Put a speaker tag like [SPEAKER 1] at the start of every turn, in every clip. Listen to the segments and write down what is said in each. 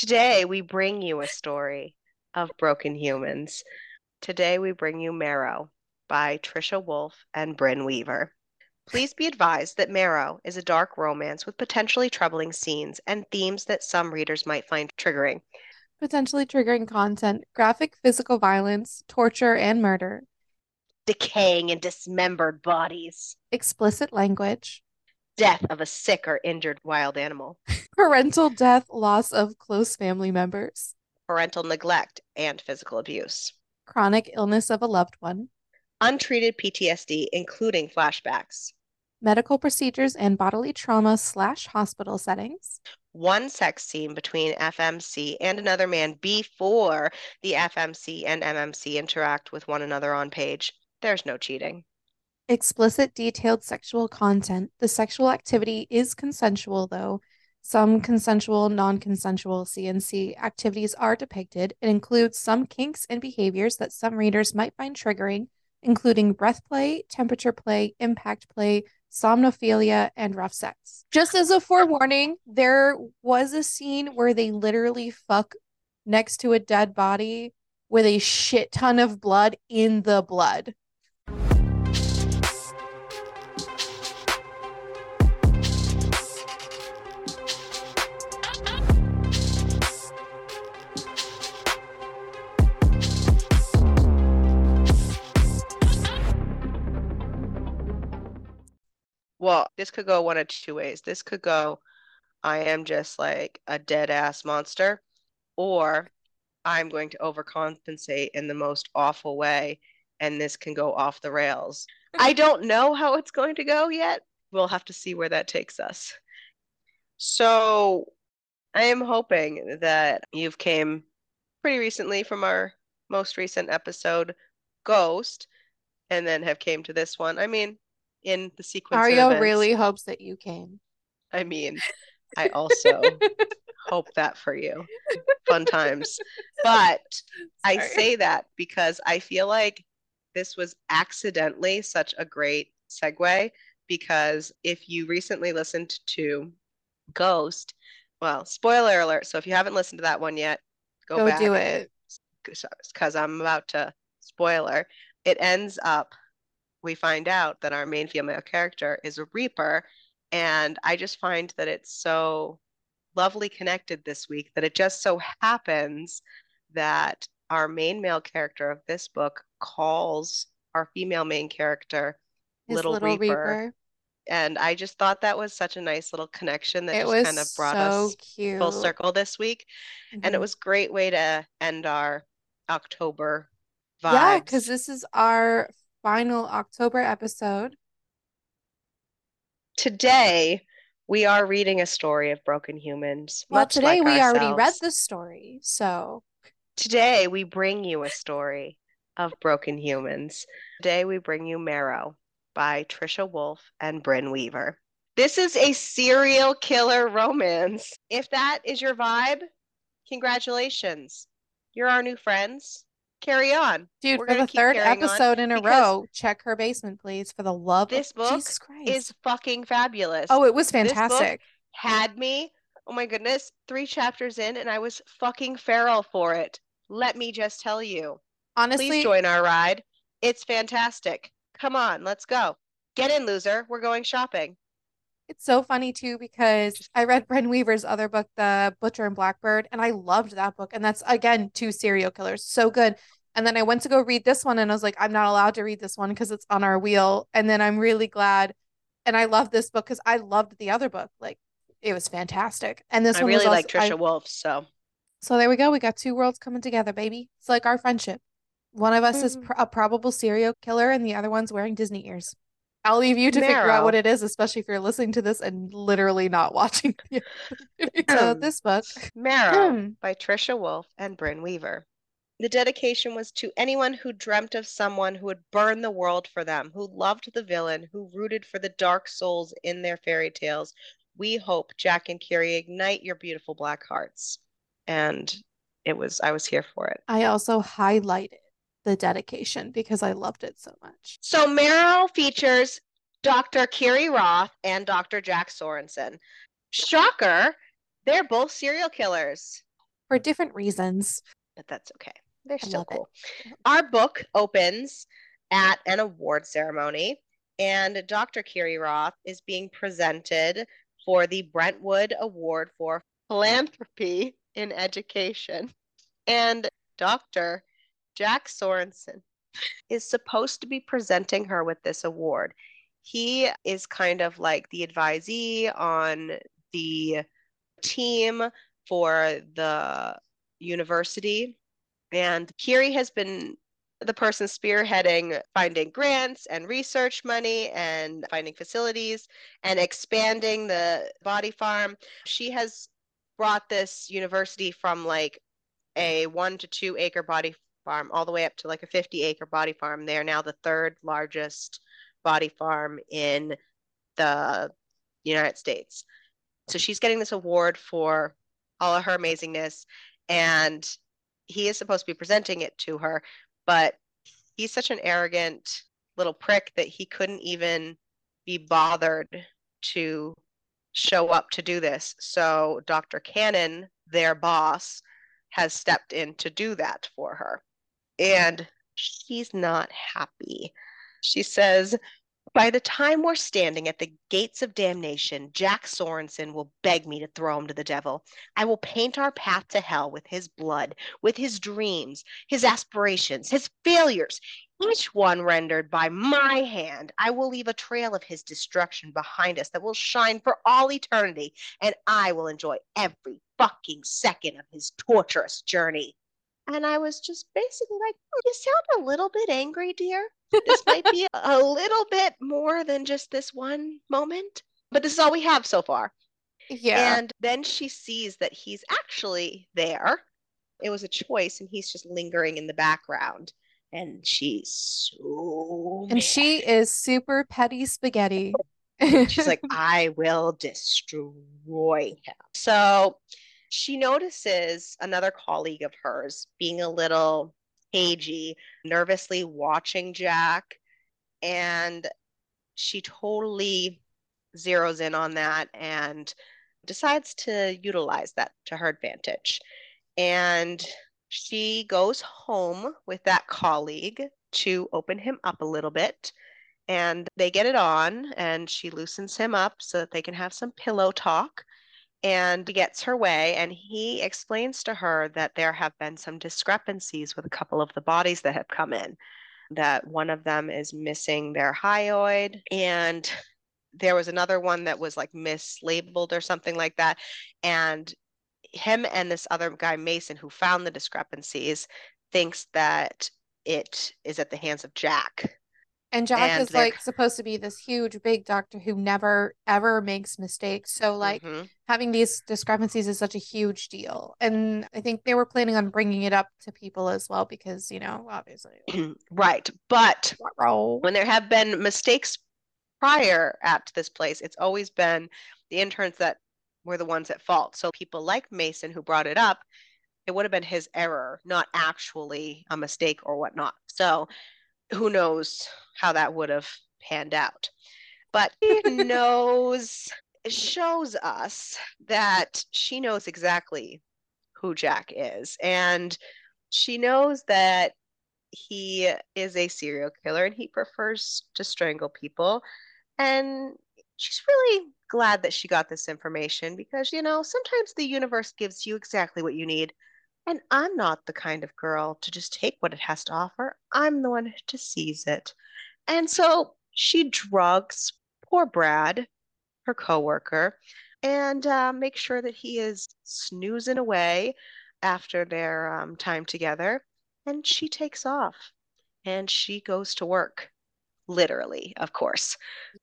[SPEAKER 1] Today, we bring you a story of broken humans. Today, we bring you Marrow by Trisha Wolfe and Brynne Weaver. Please be advised that Marrow is a dark romance with potentially troubling scenes and themes that some readers might find triggering.
[SPEAKER 2] Potentially triggering content, graphic physical violence, torture, and murder,
[SPEAKER 1] Decaying and dismembered bodies,
[SPEAKER 2] explicit language,
[SPEAKER 1] death of a sick or injured wild animal,
[SPEAKER 2] parental death, loss of close family members,
[SPEAKER 1] parental neglect and physical abuse,
[SPEAKER 2] chronic illness of a loved one,
[SPEAKER 1] untreated PTSD, including flashbacks,
[SPEAKER 2] medical procedures and bodily trauma slash hospital settings,
[SPEAKER 1] one sex scene between FMC and another man before the FMC and MMC interact with one another on page. There's no cheating.
[SPEAKER 2] Explicit detailed sexual content. The sexual activity is consensual, though. Some consensual, non consensual CNC activities are depicted. It includes some kinks and behaviors that some readers might find triggering, including breath play, temperature play, impact play, somnophilia, and rough sex. Just as a forewarning, there was a scene where they literally fuck next to a dead body with a shit ton of blood in the blood.
[SPEAKER 1] Well, this could go one of two ways. This could go, I am just like a dead ass monster, or I'm going to overcompensate in the most awful way, and this can go off the rails. I don't know how it's going to go yet. We'll have to see where that takes us. So I am hoping that you've came pretty recently from our most recent episode, Ghost, and then have came to this one. I mean, in the sequence
[SPEAKER 2] Mario really hopes that you came.
[SPEAKER 1] I mean, I also hope that for you. Fun times. But I say that because I feel like this was accidentally such a great segue because if you recently listened to Ghost, well, spoiler alert. So if you haven't listened to that one yet, go,
[SPEAKER 2] Go
[SPEAKER 1] back
[SPEAKER 2] do it.
[SPEAKER 1] because I'm about to spoiler. It ends up, we find out that our main female character is a Reaper. And I just find that it's so lovely connected this week that it just so happens that our main male character of this book calls our female main character
[SPEAKER 2] His
[SPEAKER 1] Little,
[SPEAKER 2] little
[SPEAKER 1] Reaper.
[SPEAKER 2] Reaper.
[SPEAKER 1] And I just thought that was such a nice little connection that
[SPEAKER 2] It
[SPEAKER 1] just
[SPEAKER 2] was
[SPEAKER 1] kind of brought
[SPEAKER 2] so
[SPEAKER 1] us
[SPEAKER 2] cute.
[SPEAKER 1] full circle this week. And it
[SPEAKER 2] Mhm.
[SPEAKER 1] was a great way to end our October vibes.
[SPEAKER 2] Yeah, because this is our final October episode.
[SPEAKER 1] today we are reading a story of broken humans.
[SPEAKER 2] Well, today
[SPEAKER 1] like
[SPEAKER 2] we already read
[SPEAKER 1] ourselves.
[SPEAKER 2] the story, so
[SPEAKER 1] Today we bring you a story of broken humans. Today we bring you Marrow by Trisha Wolfe and Brynne Weaver. This is a serial killer romance. If that is your vibe, congratulations. You're our new friends. Carry on.
[SPEAKER 2] dude,
[SPEAKER 1] We're
[SPEAKER 2] for the third episode in a row, check her basement, please, for the love of
[SPEAKER 1] this
[SPEAKER 2] of
[SPEAKER 1] book
[SPEAKER 2] Jesus Christ.
[SPEAKER 1] Is fucking fabulous.
[SPEAKER 2] Oh, it was fantastic.
[SPEAKER 1] had me. Oh my goodness, three chapters in, and I was fucking feral for it. Let me just tell you.
[SPEAKER 2] Honestly,
[SPEAKER 1] Please join our ride. It's fantastic. Come on, let's go. Get in, loser. We're going shopping.
[SPEAKER 2] It's so funny too because I read Brynne Weaver's other book, The Butcher and Blackbird, and I loved that book. And that's again two serial killers. So good. And then I went to go read this one and I was like, I'm not allowed to read this one because it's on our wheel. And then I'm really glad. And I love this book because I loved the other book. Like it was fantastic. And this
[SPEAKER 1] I
[SPEAKER 2] one
[SPEAKER 1] really
[SPEAKER 2] was
[SPEAKER 1] like Trisha
[SPEAKER 2] I-
[SPEAKER 1] Wolfe, so
[SPEAKER 2] so there we go. We got two worlds coming together, baby. It's like our friendship. One of us is
[SPEAKER 1] Mhm.
[SPEAKER 2] pr a probable serial killer and the other one's wearing Disney ears. I'll leave you to figure out what it is, especially if you're listening to this and literally not watching. So
[SPEAKER 1] Hmm.
[SPEAKER 2] this book,
[SPEAKER 1] Marrow by Trisha Wolfe and Brynne Weaver. The dedication was to anyone who dreamt of someone who would burn the world for them, who loved the villain, who rooted for the dark souls in their fairy tales. We hope Jack and Kiri ignite your beautiful black hearts. And it was I was here for it.
[SPEAKER 2] I also highlighted the dedication because I loved it so much.
[SPEAKER 1] So Marrow features Dr. Kiri Roth and Dr. Jack Sorensen. Shocker, they're both serial killers.
[SPEAKER 2] for different reasons.
[SPEAKER 1] But that's okay. They're still cool. It. Our book opens at an award ceremony, and Dr. Kiri Roth is being presented for the Brentwood Award for Philanthropy in Education. And Dr. Jack Sorensen is supposed to be presenting her with this award. He is kind of like the advisee on the team for the university. And Kiri has been the person spearheading finding grants and research money and finding facilities and expanding the body farm. She has brought this university from like a one to two acre body farm all the way up to like a 50 acre body farm. They are now the third largest body farm in the United States. So she's getting this award for all of her amazingness. And he is supposed to be presenting it to her, but he's such an arrogant little prick that he couldn't even be bothered to show up to do this. So Dr. Cannon, their boss, has stepped in to do that for her. And she's not happy. She says, by the time we're standing at the gates of damnation, Jack Sorensen will beg me to throw him to the devil. I will paint our path to hell with his blood, with his dreams, his aspirations, his failures, each one rendered by my hand. I will leave a trail of his destruction behind us that will shine for all eternity, and I will enjoy every fucking second of his torturous journey. And I was just basically like, oh, you sound a little bit angry, dear. This might be a little bit more than just this one moment, but this is all we have so far.
[SPEAKER 2] Yeah.
[SPEAKER 1] And then she sees that he's actually there. It was a choice, and he's just lingering in the background. And she's so.
[SPEAKER 2] And mad. she is super petty spaghetti.
[SPEAKER 1] she's like, I will destroy him. So she notices another colleague of hers being a little cagey, nervously watching Jack. And she totally zeroes in on that and decides to utilize that to her advantage. And she goes home with that colleague to open him up a little bit. And they get it on, and she loosens him up so that they can have some pillow talk and gets her way. And he explains to her that there have been some discrepancies with a couple of the bodies that have come in, that one of them is missing their hyoid, and there was another one that was like mislabeled or something like that. And him and this other guy, Mason, who found the discrepancies, thinks that it is at the hands of Jack
[SPEAKER 2] and Jack and is like supposed to be this huge big doctor who never ever makes mistakes. So like mm-hmm. having these discrepancies is such a huge deal. And I think they were planning on bringing it up to people as well because, you know, obviously.
[SPEAKER 1] right. But when there have been mistakes prior at this place, it's always been the interns that were the ones at fault. So people like Mason who brought it up, it would have been his error, not actually a mistake or whatnot. So who knows how that would have panned out. But she knows, shows us that she knows exactly who Jack is. And she knows that he is a serial killer and he prefers to strangle people. And she's really glad that she got this information because, you know, sometimes the universe gives you exactly what you need and I'm not the kind of girl to just take what it has to offer. I'm the one to seize it. And so she drugs poor Brad, her coworker, and uh, make sure that he is snoozing away after their um, time together. And she takes off and she goes to work, literally, of course,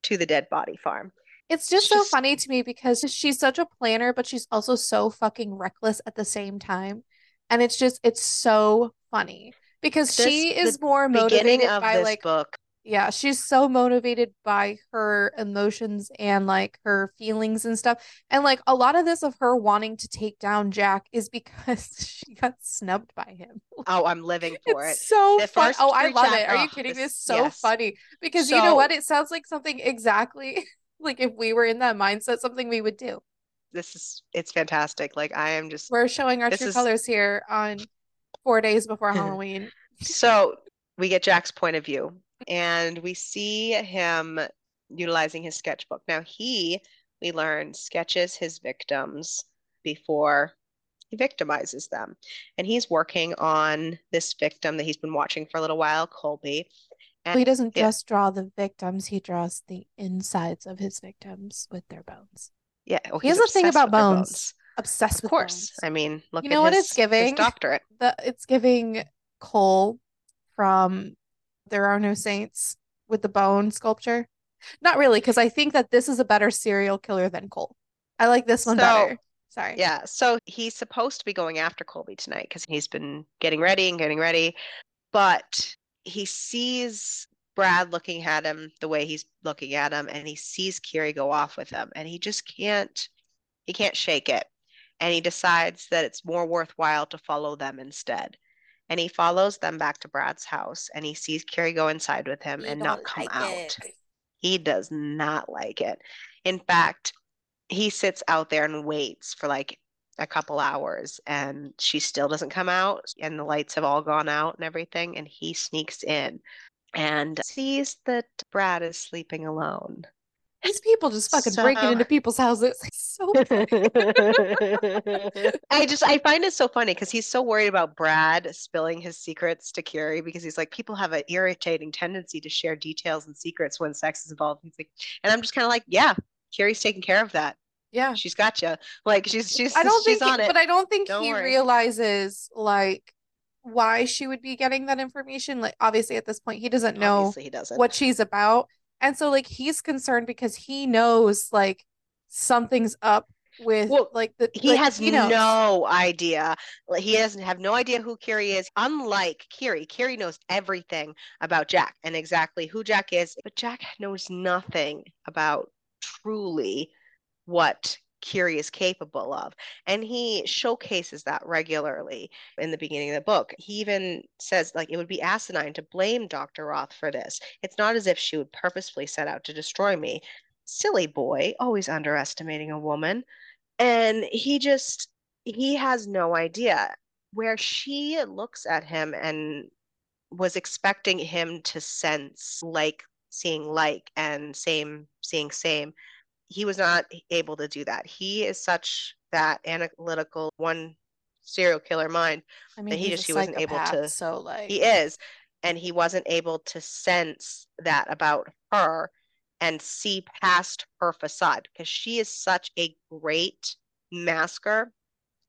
[SPEAKER 1] to the dead body farm.
[SPEAKER 2] It's just she's... so funny to me because she's such a planner, but she's also so fucking reckless at the same time and it's just it's so funny because this, she is more motivated by like
[SPEAKER 1] book.
[SPEAKER 2] yeah she's so motivated by her emotions and like her feelings and stuff. And like a lot of this of her wanting to take down jack is because she got snubbed by him.
[SPEAKER 1] Oh i'm living for
[SPEAKER 2] it's
[SPEAKER 1] it.
[SPEAKER 2] so fun. oh i love it. Are you kidding me? It's so yes. funny because so, you know what? It sounds like something exactly like if we were in that mindset something we would do
[SPEAKER 1] this is it's fantastic. Like I am just
[SPEAKER 2] We're showing our true
[SPEAKER 1] is-
[SPEAKER 2] colors here on four days before Halloween.
[SPEAKER 1] so we get Jack's point of view and we see him utilizing his sketchbook. Now he, we learn, sketches his victims before he victimizes them. And he's working on this victim that he's been watching for a little while, Colby.
[SPEAKER 2] And he doesn't
[SPEAKER 1] yeah.
[SPEAKER 2] just draw the victims, he draws the insides of his victims with their bones.
[SPEAKER 1] Yeah, oh,
[SPEAKER 2] He
[SPEAKER 1] he's
[SPEAKER 2] has a thing
[SPEAKER 1] obsessed
[SPEAKER 2] about
[SPEAKER 1] with
[SPEAKER 2] bones. Obsessed
[SPEAKER 1] Of
[SPEAKER 2] with
[SPEAKER 1] course.
[SPEAKER 2] bones.
[SPEAKER 1] I mean, look
[SPEAKER 2] You
[SPEAKER 1] at
[SPEAKER 2] know what
[SPEAKER 1] his,
[SPEAKER 2] it's
[SPEAKER 1] his
[SPEAKER 2] giving?
[SPEAKER 1] doctorate.
[SPEAKER 2] The it's giving Cole from There Are No Saints with the bone sculpture. Not really, because I think that this is a better serial killer than Cole. I like this one
[SPEAKER 1] So,
[SPEAKER 2] better. Sorry.
[SPEAKER 1] Yeah, so he's supposed to be going after Colby tonight because he's been getting ready and getting ready, but he sees Brad looking at him the way he's looking at him, and he sees Kiri go off with him, and he just can't he can't shake it. And he decides that it's more worthwhile to follow them instead. And he follows them back to Brad's house, and he sees Kiri go inside with him
[SPEAKER 2] He
[SPEAKER 1] and not come
[SPEAKER 2] like
[SPEAKER 1] out.
[SPEAKER 2] it.
[SPEAKER 1] He does not like it. In fact, he sits out there and waits for like a couple hours and she still doesn't come out and the lights have all gone out and everything and he sneaks in and sees that Brad is sleeping alone.
[SPEAKER 2] These people just fucking breaking into people's houses. So
[SPEAKER 1] I just I find it so funny because he's so worried about Brad spilling his secrets to Kiri because he's like people have an irritating tendency to share details and secrets when sex is involved. He's like, and I'm just kind of like, yeah, Kiri's taking care of that.
[SPEAKER 2] yeah.
[SPEAKER 1] She's got you. Like she's she's
[SPEAKER 2] I don't
[SPEAKER 1] she's
[SPEAKER 2] think,
[SPEAKER 1] on it.
[SPEAKER 2] but I don't think
[SPEAKER 1] Don't
[SPEAKER 2] he
[SPEAKER 1] worry.
[SPEAKER 2] realizes like why she would be getting that information. Like obviously at this point he doesn't know
[SPEAKER 1] Obviously he doesn't.
[SPEAKER 2] what she's about. And so like he's concerned because he knows like something's up with
[SPEAKER 1] Well,
[SPEAKER 2] like the
[SPEAKER 1] he
[SPEAKER 2] like,
[SPEAKER 1] has
[SPEAKER 2] you know.
[SPEAKER 1] no idea. Like, He doesn't have no idea who Kiri is. Unlike Kiri, Kiri knows everything about Jack and exactly who Jack is, but Jack knows nothing about truly what Kiri is capable of. And he showcases that regularly in the beginning of the book. He even says, like, it would be asinine to blame Dr. Roth for this. It's not as if she would purposefully set out to destroy me. Silly boy, always underestimating a woman. And he just, he has no idea. Where she looks at him and was expecting him to sense like seeing like and same seeing same he was not able to do that. He is such that analytical one serial killer mind
[SPEAKER 2] I mean
[SPEAKER 1] he just- he wasn't able to-
[SPEAKER 2] so like
[SPEAKER 1] he is and he wasn't able to sense that about her and see past her facade because she is such a great masker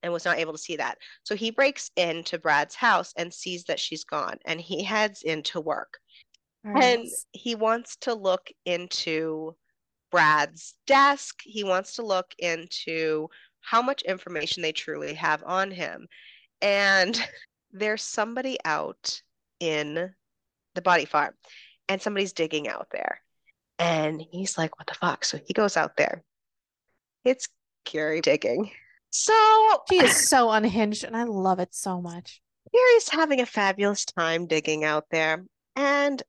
[SPEAKER 1] and was not able to see that. So he breaks into brad's house and sees that she's gone and he heads into work.
[SPEAKER 2] Alright.
[SPEAKER 1] and he wants to look into Brad's desk. He wants to look into how much information they truly have on him. And there's somebody out in the body farm, and somebody's digging out there. And he's like, what the fuck? So he goes out there. It's Kiri digging. So
[SPEAKER 2] she is so unhinged and I love it so much.
[SPEAKER 1] Kiri's having a fabulous time digging out there, and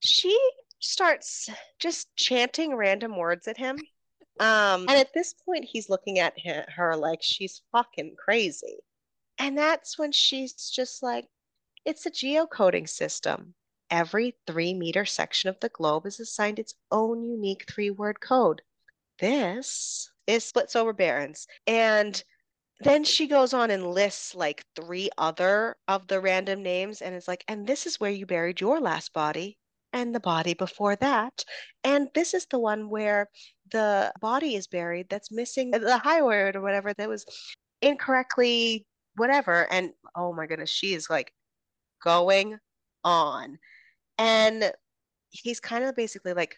[SPEAKER 1] she starts just chanting random words at him. Um, and at this point, he's looking at he- her like she's fucking crazy. And that's when she's just like, it's a geocoding system. Every three meter section of the globe is assigned its own unique three word code. This is Splits Over Barons. And then she goes on and lists like three other of the random names and it's like and this is where you buried your last body and the body before that. And this is the one where the body is buried that's missing the hyoid or whatever that was incorrectly whatever. And oh my goodness she is like going on. And he's kind of basically like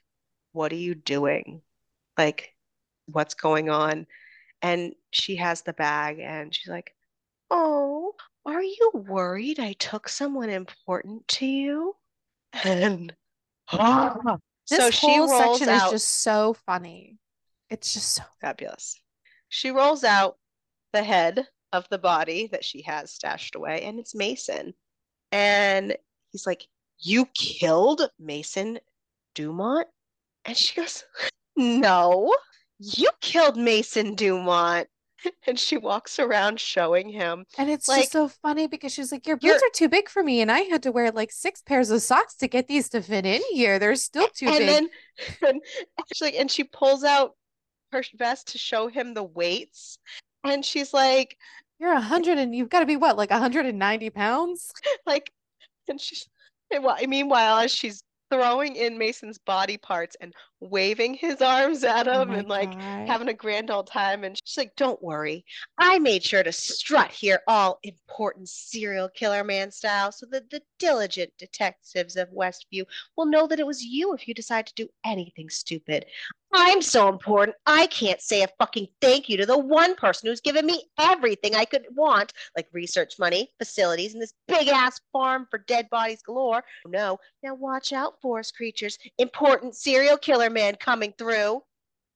[SPEAKER 1] what are you doing? Like what's going on? And she has the bag and she's like, Oh, are you worried I took someone important to you? And ah.
[SPEAKER 2] This
[SPEAKER 1] so she
[SPEAKER 2] whole
[SPEAKER 1] rolls
[SPEAKER 2] section
[SPEAKER 1] out
[SPEAKER 2] is just so funny. It's just so
[SPEAKER 1] fabulous. She rolls out the head of the body that she has stashed away, and it's Mason. And he's like, You killed Mason Dumont? And she goes, No, You killed Mason Dumont. And she walks around showing him.
[SPEAKER 2] And it's
[SPEAKER 1] Like-
[SPEAKER 2] just so funny because she's like, Your boots are too big for me. And I had to wear like six pairs of socks to get these to fit in here. They're still too big.
[SPEAKER 1] and
[SPEAKER 2] big.
[SPEAKER 1] then and actually and she pulls out her vest to show him the weights. And she's like,
[SPEAKER 2] You're a hundred and you've got to be what, like 190 pounds?
[SPEAKER 1] like and she's and whi- meanwhile as she's throwing in Mason's body parts and waving his arms at
[SPEAKER 2] Oh
[SPEAKER 1] him
[SPEAKER 2] my
[SPEAKER 1] and like
[SPEAKER 2] God.
[SPEAKER 1] having a grand old time and she's like don't worry. I made sure to strut here all important serial killer man style so that the diligent detectives of westview will know that it was you if you decide to do anything stupid. I'm so important. I can't say a fucking thank you to the one person who's given me everything i could want like research money facilities and this big ass farm for dead bodies galore. No. Now watch out forest creatures. Important serial killer man coming through.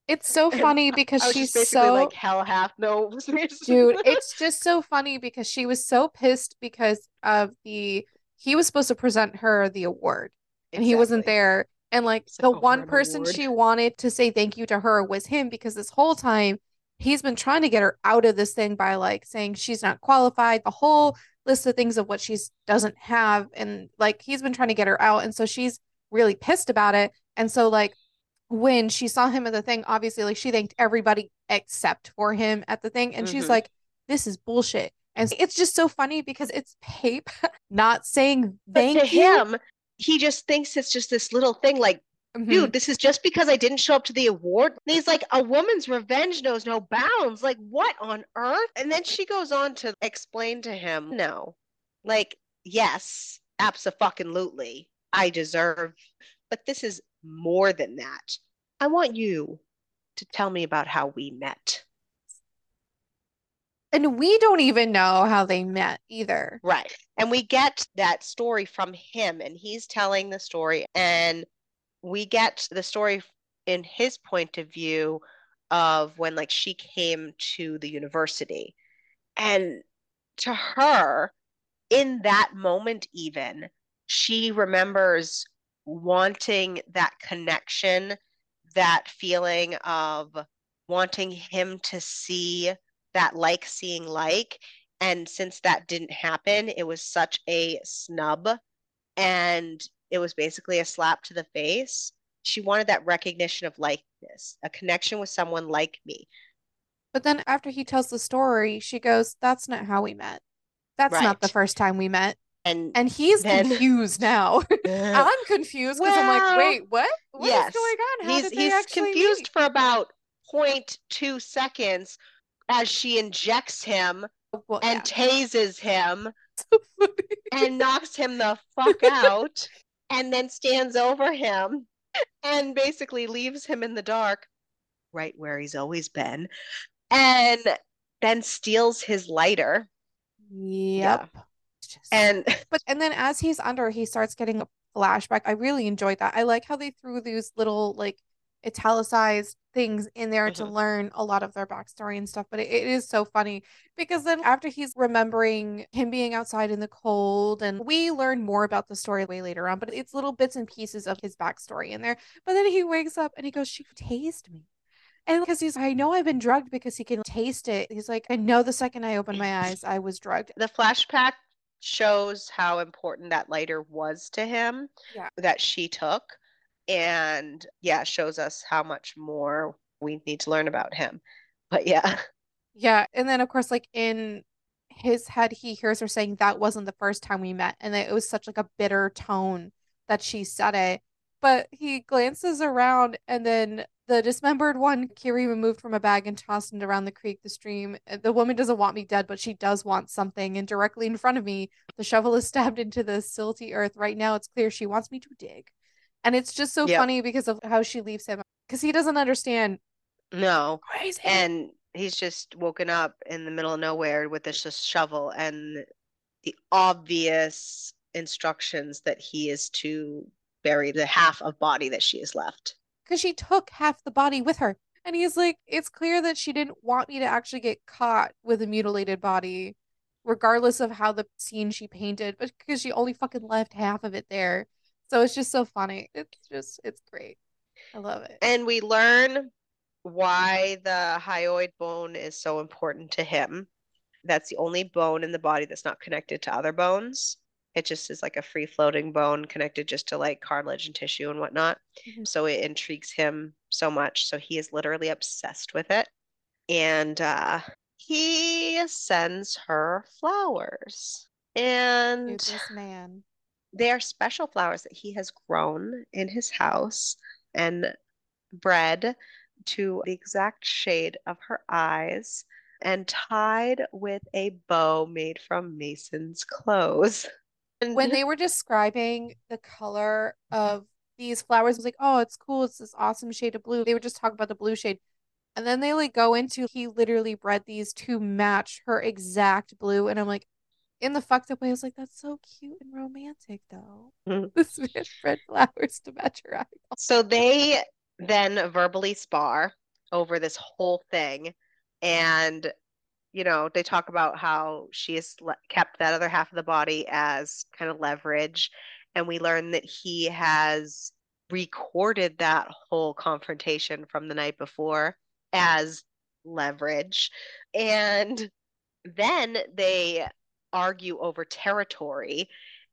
[SPEAKER 2] It's so funny because she's so
[SPEAKER 1] like hell half no.
[SPEAKER 2] dude it's just so funny because she was so pissed because of the he was supposed to present her the award and he wasn't there. And like
[SPEAKER 1] It's
[SPEAKER 2] the one person
[SPEAKER 1] award.
[SPEAKER 2] she wanted to say thank you to her was him because this whole time he's been trying to get her out of this thing by like saying she's not qualified the whole list of things of what she's doesn't have. And like he's been trying to get her out. And so she's really pissed about it. And so like when she saw him at the thing obviously like she thanked everybody except for him at the thing and she's
[SPEAKER 1] Mhm.
[SPEAKER 2] like this is bullshit and it's just so funny because it's Pape not saying
[SPEAKER 1] But
[SPEAKER 2] thank
[SPEAKER 1] to
[SPEAKER 2] you
[SPEAKER 1] him, he just thinks it's just this little thing. Like,
[SPEAKER 2] Mhm.
[SPEAKER 1] dude, this is just because I didn't show up to the award. And he's like, a woman's revenge knows no bounds. Like, what on earth? And then she goes on to explain to him, no, like, yes, absolutely, I deserve, but this is more than that. I want you to tell me about how we met.
[SPEAKER 2] And we don't even know how they met either.
[SPEAKER 1] Right. And we get that story from him, and he's telling the story, and we get the story in his point of view of when like she came to the university. And to her, in that moment, even, she remembers wanting that connection, that feeling of wanting him to see that like seeing like. And since that didn't happen, it was such a snub and it was basically a slap to the face. She wanted that recognition of likeness, a connection with someone like me.
[SPEAKER 2] But then after he tells the story, she goes, That's not how we met. That's not the first time we met.
[SPEAKER 1] And
[SPEAKER 2] And he's
[SPEAKER 1] Then-
[SPEAKER 2] confused now. I'm confused because I'm like, wait, what? What is
[SPEAKER 1] yes.
[SPEAKER 2] going on? How
[SPEAKER 1] he's he's confused
[SPEAKER 2] meet?
[SPEAKER 1] for about 0.2 seconds as she injects him
[SPEAKER 2] Well,
[SPEAKER 1] and tases him
[SPEAKER 2] yeah.
[SPEAKER 1] and knocks him the fuck out and then stands over him and basically leaves him in the dark right where he's always been and then steals his lighter
[SPEAKER 2] Yep. It's just-
[SPEAKER 1] and
[SPEAKER 2] But and then as he's under, he starts getting a flashback. I really enjoyed that. I like how they threw these little like italicized things in there to
[SPEAKER 1] Mhm.
[SPEAKER 2] learn a lot of their backstory and stuff. But it, it is so funny because then after he's remembering him being outside in the cold, and we learn more about the story way later on, but it's little bits and pieces of his backstory in there. But then he wakes up and he goes, She tased me. And because he's, I know I've been drugged because he can taste it. He's like, I know the second I opened my eyes, I was drugged.
[SPEAKER 1] the flashback shows how important that lighter was to him
[SPEAKER 2] Yeah.
[SPEAKER 1] that she took and yeah shows us how much more we need to learn about him but yeah
[SPEAKER 2] Yeah, and then of course, like in his head, he hears her saying that wasn't the first time we met, and it was such like a bitter tone that she said it. But he glances around, and then the dismembered one, Kiri removed from a bag and tossed it around the creek, the stream. Uh, The woman doesn't want me dead, but she does want something. And directly in front of me, the shovel is stabbed into the silty earth. Right now, it's clear she wants me to dig. And it's just so
[SPEAKER 1] Yep.
[SPEAKER 2] funny because of how she leaves him, because he doesn't understand.
[SPEAKER 1] no
[SPEAKER 2] Crazy.
[SPEAKER 1] and he's just woken up in the middle of nowhere with this just shovel and the obvious instructions that he is to bury the half of body that she has left
[SPEAKER 2] because she took half the body with her. And he's like, it's clear that she didn't want me to actually get caught with a mutilated body, regardless of how the scene she painted, but because she only fucking left half of it there. So it's just so funny. It's just, it's great. I love it.
[SPEAKER 1] and we learn why the hyoid bone is so important to him. That's the only bone in the body that's not connected to other bones. It just is like a free floating bone connected just to like cartilage and tissue and whatnot. Mm-hmm. So it intrigues him so much. So he is literally obsessed with it. And uh, he sends her flowers. And
[SPEAKER 2] this man.
[SPEAKER 1] They are special flowers that he has grown in his house and bred to the exact shade of her eyes and tied with a bow made from Mason's clothes.
[SPEAKER 2] When they were describing the color of these flowers, I was like, oh, it's cool. It's this awesome shade of blue. They would just talk about the blue shade. And then they like go into he literally bred these to match her exact blue. And I'm like, in the fucked up way, I was like, that's so cute and romantic though. Mm-hmm. This man bred flowers to match her eyes.
[SPEAKER 1] So they then verbally spar over this whole thing. And you know, they talk about how she has le- kept that other half of the body as kind of leverage. And we learn that he has recorded that whole confrontation from the night before as leverage. And then they argue over territory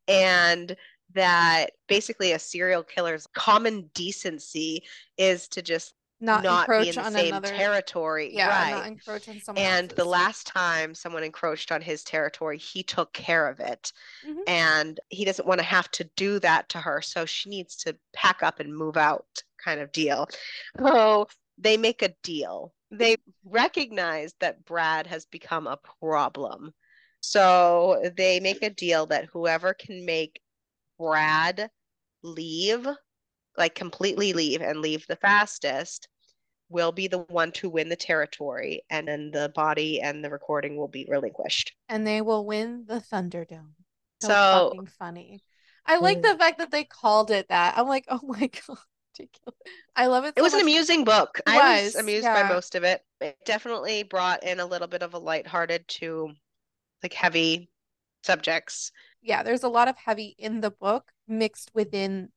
[SPEAKER 1] and that basically a serial killer's common decency is to just not, not be in the same another, territory.
[SPEAKER 2] Yeah, right. encroach on someone.
[SPEAKER 1] And else's. the last time someone encroached on his territory, he took care of it. Mm-hmm. And he doesn't want to have to do that to her. So she needs to pack up and move out, kind of deal. So they make a deal. They recognize that Brad has become a problem. So they make a deal that whoever can make Brad leave like completely leave and leave the fastest will be the one to win the territory and then the body and the recording will be relinquished.
[SPEAKER 2] And they will win the thunderdome. So, so fucking funny. I like the fact that they called it that. I'm like oh my god i love it
[SPEAKER 1] so it was much. an amusing book. It i was, was amused yeah. by most of it. It definitely brought in a little bit of a lighthearted to like heavy subjects.
[SPEAKER 2] Yeah there's a lot of heavy in the book mixed within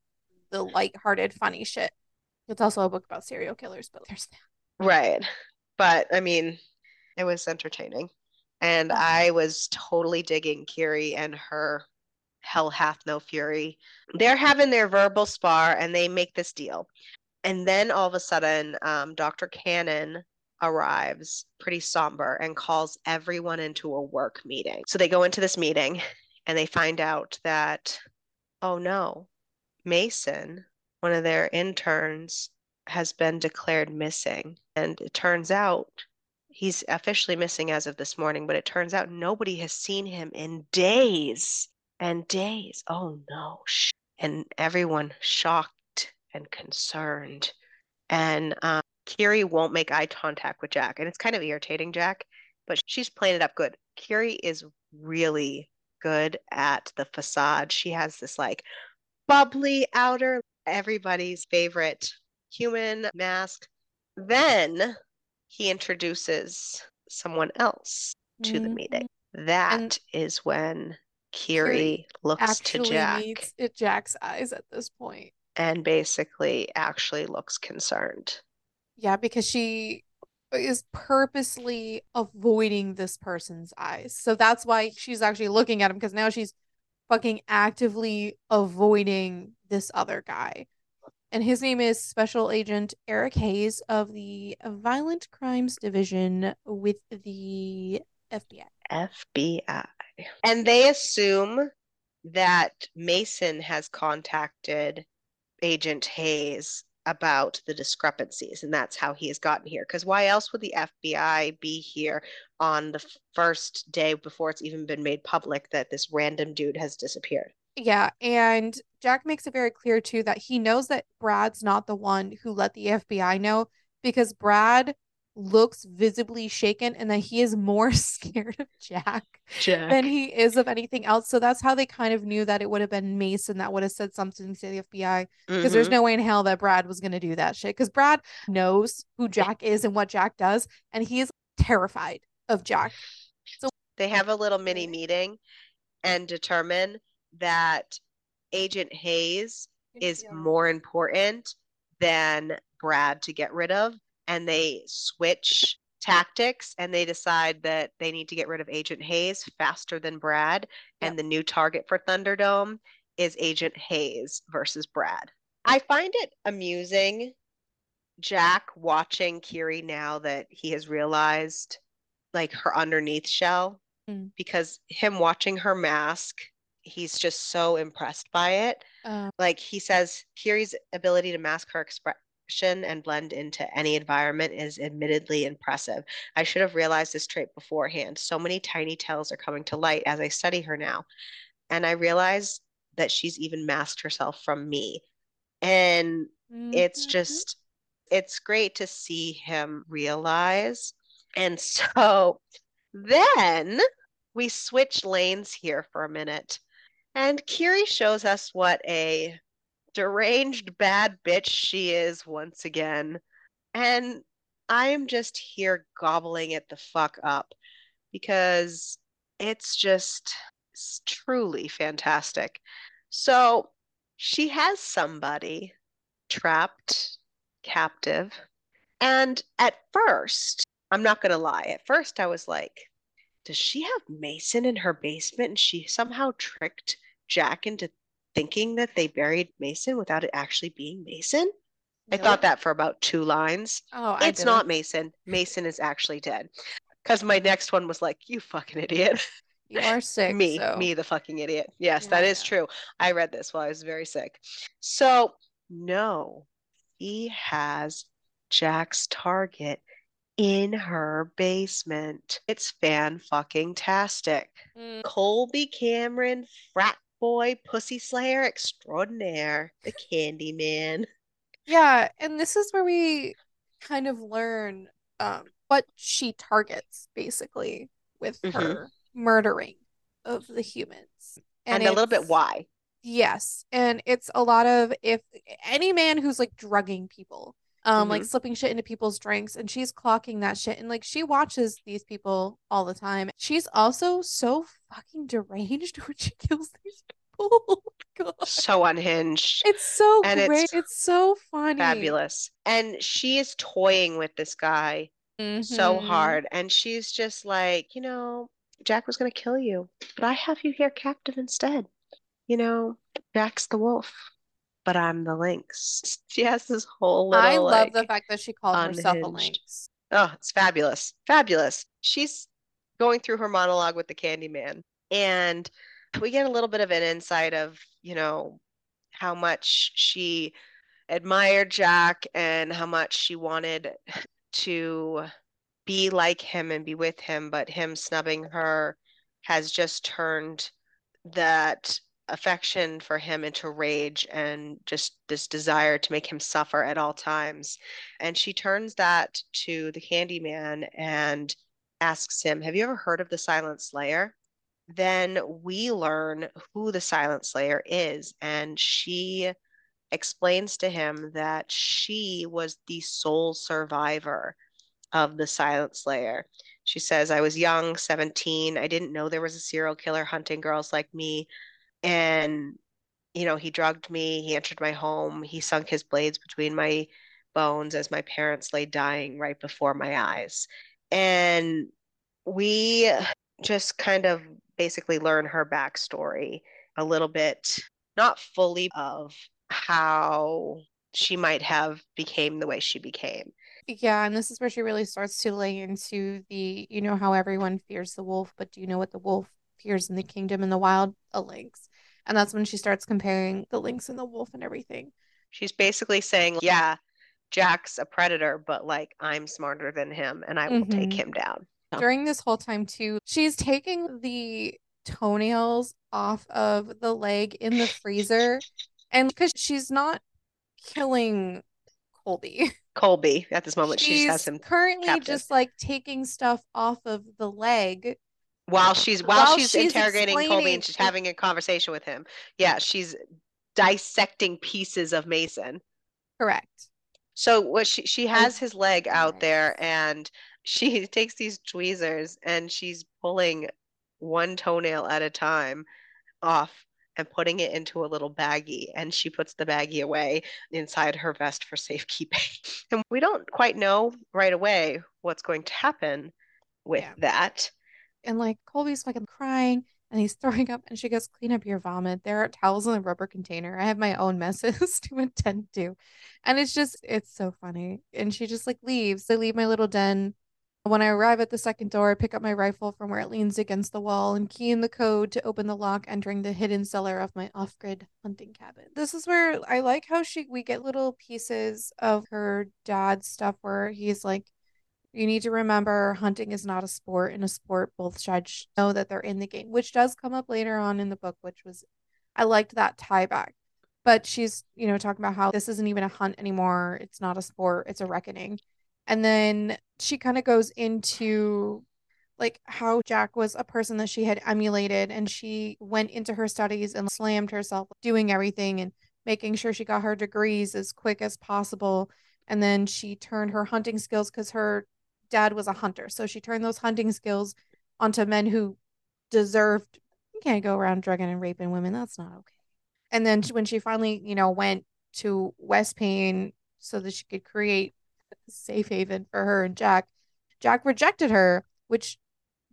[SPEAKER 2] the light-hearted, funny shit. It's also a book about serial killers, but there's
[SPEAKER 1] that. Right. But I mean, it was entertaining. And I was totally digging Kiri and her Hell Hath No Fury. They're having their verbal spar and they make this deal. And then all of a sudden, um, Dr. Cannon arrives pretty somber and calls everyone into a work meeting. So they go into this meeting and they find out that, oh no, Mason, one of their interns, has been declared missing. And it turns out he's officially missing as of this morning, but it turns out nobody has seen him in days and days. Oh no. And everyone shocked and concerned. And um, Kiri won't make eye contact with Jack. And it's kind of irritating, Jack, but she's playing it up good. Kiri is really good at the facade. She has this like, bubbly outer, everybody's favorite human mask. Then he introduces someone else to mm-hmm. the meeting. That and is when Kiri, Kiri looks to Jack. Meets
[SPEAKER 2] Jack's eyes at this point.
[SPEAKER 1] And basically actually looks concerned.
[SPEAKER 2] Yeah, because she is purposely avoiding this person's eyes. So that's why she's actually looking at him because now she's fucking actively avoiding this other guy. And his name is Special Agent Eric Hayes of the Violent Crimes Division with the FBI.
[SPEAKER 1] FBI. And they assume that Mason has contacted Agent Hayes about the discrepancies and that's how he has gotten here. Because why else would the FBI be here on the first day before it's even been made public that this random dude has disappeared?
[SPEAKER 2] Yeah and Jack makes it very clear too that he knows that Brad's not the one who let the FBI know because Brad looks visibly shaken and that he is more scared of Jack, Jack, than he is of anything else. So that's how they kind of knew that it would have been Mason that would have said something to the FBI because mm-hmm. there's no way in hell that Brad was going to do that shit because Brad knows who Jack is and what Jack does and he is terrified of Jack.
[SPEAKER 1] So they have a little mini meeting and determine that Agent Hayes is more important than Brad to get rid of and they switch tactics and they decide that they need to get rid of Agent Hayes faster than Brad. Yep. And the new target for Thunderdome is Agent Hayes versus Brad. I find it amusing, Jack watching Kiri now that he has realized like her underneath shell, mm. because him watching her mask, he's just so impressed by it. Uh, like he says, Kiri's ability to mask her and blend into any environment is admittedly impressive. I should have realized this trait beforehand. So many tiny tells are coming to light as I study her now. And I realize that she's even masked herself from me. And mm-hmm. it's just, it's great to see him realize. And so then we switch lanes here for a minute. And Kiri shows us what a deranged bad bitch she is once again. And I am just here gobbling it the fuck up because it's just it's truly fantastic. So she has somebody trapped, captive. And at first, I'm not going to lie, at first I was like, does she have Mason in her basement and she somehow tricked Jack into thinking that they buried Mason without it actually being Mason. I thought that for about two lines.
[SPEAKER 2] Oh,
[SPEAKER 1] it's not Mason. Mason is actually dead. Because my next one was like, "You fucking idiot."
[SPEAKER 2] You are sick.
[SPEAKER 1] me,
[SPEAKER 2] so.
[SPEAKER 1] me, the fucking idiot. Yes, yeah, that is yeah. true. I read this while I was very sick. So no, he has Jack's target in her basement. It's fan fucking tastic. Mm. Colby Cameron, frat boy pussy slayer extraordinaire, the Candy Man.
[SPEAKER 2] Yeah, and this is where we kind of learn um, what she targets basically with mm-hmm. her murdering of the humans.
[SPEAKER 1] And, and a little bit why.
[SPEAKER 2] Yes. And it's a lot of if any man who's like drugging people um mm-hmm. like slipping shit into people's drinks and she's clocking that shit and like she watches these people all the time. She's also so fucking deranged when she kills these people.
[SPEAKER 1] Oh so unhinged.
[SPEAKER 2] It's so and great. it's, it's so funny.
[SPEAKER 1] fabulous. And she is toying with this guy mm-hmm. so hard and she's just like you know jack was going to kill you but i have you here captive instead. You know jack's the wolf but I'm the lynx. She has this whole little.
[SPEAKER 2] I love like, the fact that she called unhinged. herself a lynx.
[SPEAKER 1] Oh, it's fabulous. Fabulous. She's going through her monologue with the Candyman. And we get a little bit of an insight of, you know, how much she admired Jack and how much she wanted to be like him and be with him, but him snubbing her has just turned that affection for him into rage and just this desire to make him suffer at all times. And she turns that to the Candyman and asks him, Have you ever heard of the Silent Slayer? Then we learn who the Silent Slayer is. And she explains to him that she was the sole survivor of the Silent Slayer. She says, I was young, 17. I didn't know there was a serial killer hunting girls like me and you know he drugged me he entered my home he sunk his blades between my bones as my parents lay dying right before my eyes. And we just kind of basically learn her backstory a little bit not fully of how she might have became the way she became.
[SPEAKER 2] Yeah and this is where she really starts to lay into the you know how everyone fears the wolf but do you know what the wolf fears in the kingdom in the wild a lynx and that's when she starts comparing the lynx and the wolf and everything.
[SPEAKER 1] She's basically saying, yeah, Jack's a predator, but like I'm smarter than him and I will mm-hmm. take him down.
[SPEAKER 2] During this whole time, too, she's taking the toenails off of the leg in the freezer. and because she's not killing Colby.
[SPEAKER 1] Colby at this moment, she's she just has him
[SPEAKER 2] currently captive. just like taking stuff off of the leg
[SPEAKER 1] while she's while, while she's, she's, interrogating Colby and she's having a conversation with him. Yeah, mm-hmm. she's dissecting pieces of Mason.
[SPEAKER 2] Correct.
[SPEAKER 1] So what she she has his leg out there and she takes these tweezers and she's pulling one toenail at a time off and putting it into a little baggie. And she puts the baggie away inside her vest for safekeeping. and we don't quite know right away what's going to happen with yeah. that.
[SPEAKER 2] And like Colby's fucking crying and he's throwing up and she goes, clean up your vomit. There are towels in the rubber container. I have my own messes to attend to. And it's just, it's so funny. And she just like leaves. They leave my little den when I arrive at the second door, I pick up my rifle from where it leans against the wall and key in the code to open the lock, entering the hidden cellar of my off-grid hunting cabin. This is where I like how she we get little pieces of her dad's stuff where he's like, you need to remember hunting is not a sport. In a sport, both sides know that they're in the game, which does come up later on in the book, which was I liked that tie back. But she's, you know, talking about how this isn't even a hunt anymore. It's not a sport, it's a reckoning. And then she kind of goes into like how Jack was a person that she had emulated and she went into her studies and slammed herself doing everything and making sure she got her degrees as quick as possible. And then she turned her hunting skills because her dad was a hunter. So she turned those hunting skills onto men who deserved, you can't go around drugging and raping women. That's not okay. And then when she finally, you know, went to West Payne so that she could create a safe haven for her and Jack. Jack rejected her, which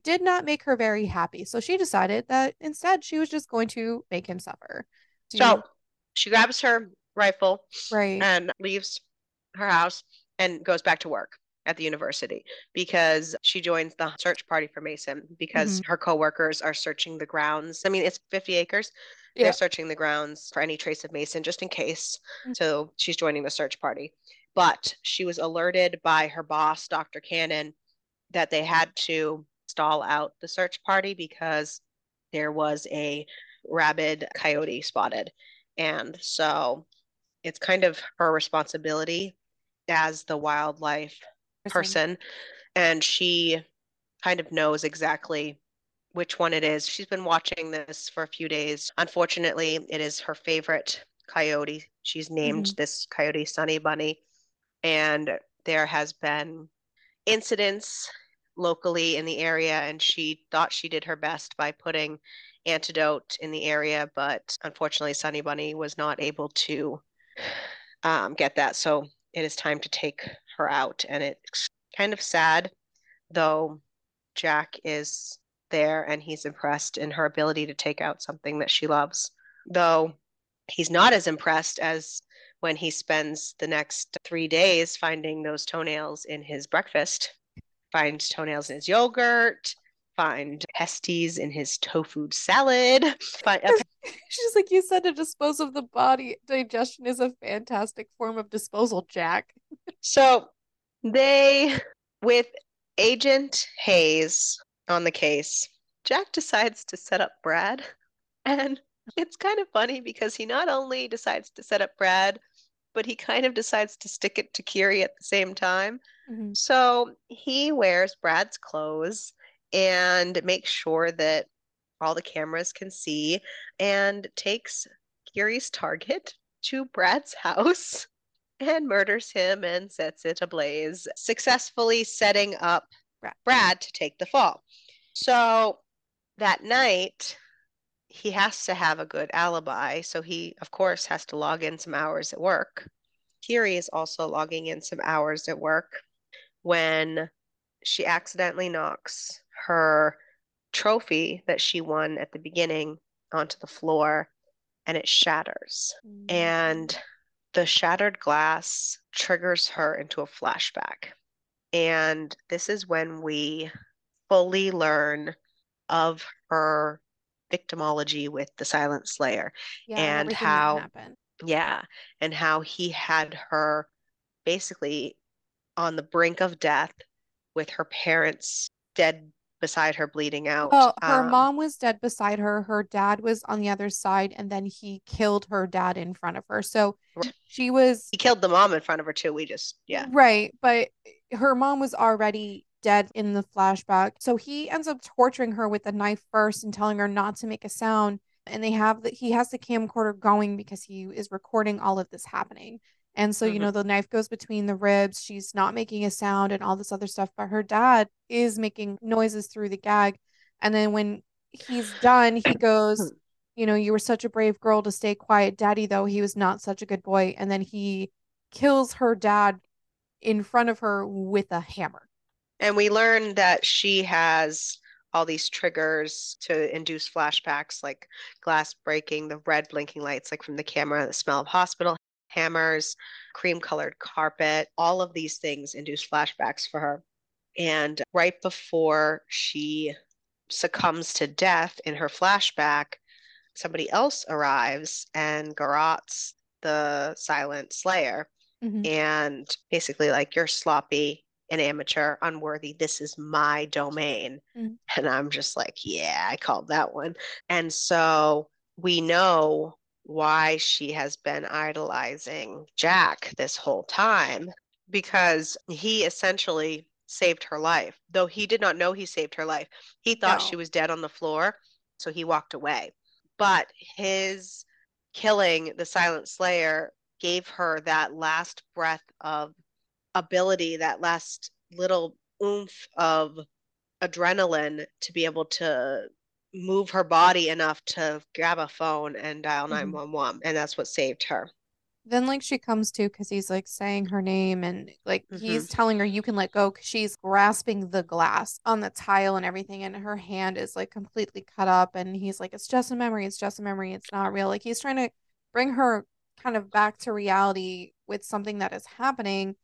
[SPEAKER 2] did not make her very happy. So she decided that instead she was just going to make him suffer.
[SPEAKER 1] So she grabs her rifle
[SPEAKER 2] right.
[SPEAKER 1] and leaves her house and goes back to work at the university because she joins the search party for Mason because mm-hmm. her coworkers are searching the grounds. I mean, it's 50 acres. Yeah. They're searching the grounds for any trace of Mason just in case. Mm-hmm. So she's joining the search party but she was alerted by her boss, Dr. Cannon, that they had to stall out the search party because there was a rabid coyote spotted. And so it's kind of her responsibility as the wildlife person. And she kind of knows exactly which one it is. She's been watching this for a few days. Unfortunately, it is her favorite coyote. She's named mm-hmm. this coyote Sunny Bunny and there has been incidents locally in the area and she thought she did her best by putting antidote in the area but unfortunately sunny bunny was not able to um, get that so it is time to take her out and it's kind of sad though jack is there and he's impressed in her ability to take out something that she loves though he's not as impressed as when he spends the next three days finding those toenails in his breakfast, finds toenails in his yogurt, find pesties in his tofu salad. Find,
[SPEAKER 2] She's like, you said to dispose of the body. Digestion is a fantastic form of disposal, Jack.
[SPEAKER 1] so they, with Agent Hayes on the case, Jack decides to set up Brad. And it's kind of funny because he not only decides to set up Brad, but he kind of decides to stick it to Kiri at the same time. Mm-hmm. So he wears Brad's clothes and makes sure that all the cameras can see and takes Kiri's target to Brad's house and murders him and sets it ablaze, successfully setting up Brad to take the fall. So that night, he has to have a good alibi. So he, of course, has to log in some hours at work. Kiri is also logging in some hours at work when she accidentally knocks her trophy that she won at the beginning onto the floor and it shatters. Mm-hmm. And the shattered glass triggers her into a flashback. And this is when we fully learn of her victimology with the silent slayer yeah, and how yeah and how he had her basically on the brink of death with her parents dead beside her bleeding out
[SPEAKER 2] well her um, mom was dead beside her her dad was on the other side and then he killed her dad in front of her so she was
[SPEAKER 1] he killed the mom in front of her too we just yeah
[SPEAKER 2] right but her mom was already dead in the flashback. So he ends up torturing her with a knife first and telling her not to make a sound. And they have that he has the camcorder going because he is recording all of this happening. And so, mm-hmm. you know, the knife goes between the ribs. She's not making a sound and all this other stuff. But her dad is making noises through the gag. And then when he's done, he goes, you know, you were such a brave girl to stay quiet. Daddy, though, he was not such a good boy. And then he kills her dad in front of her with a hammer.
[SPEAKER 1] And we learn that she has all these triggers to induce flashbacks like glass breaking, the red blinking lights, like from the camera, the smell of hospital hammers, cream colored carpet. All of these things induce flashbacks for her. And right before she succumbs to death in her flashback, somebody else arrives and garrots the silent slayer mm-hmm. and basically like you're sloppy an amateur unworthy this is my domain mm-hmm. and i'm just like yeah i called that one and so we know why she has been idolizing jack this whole time because he essentially saved her life. Though he did not know he saved her life. He thought no. she was dead on the floor so he walked away. But his killing the silent slayer gave her that last breath of ability, that last little oomph of adrenaline to be able to move her body enough to grab a phone and dial 911 mm-hmm. and that's what saved her
[SPEAKER 2] then like she comes to because he's like saying her name and like mm-hmm. he's telling her you can let go because she's grasping the glass on the tile and everything and her hand is like completely cut up and he's like it's just a memory it's just a memory it's not real like he's trying to bring her kind of back to reality with something that is happening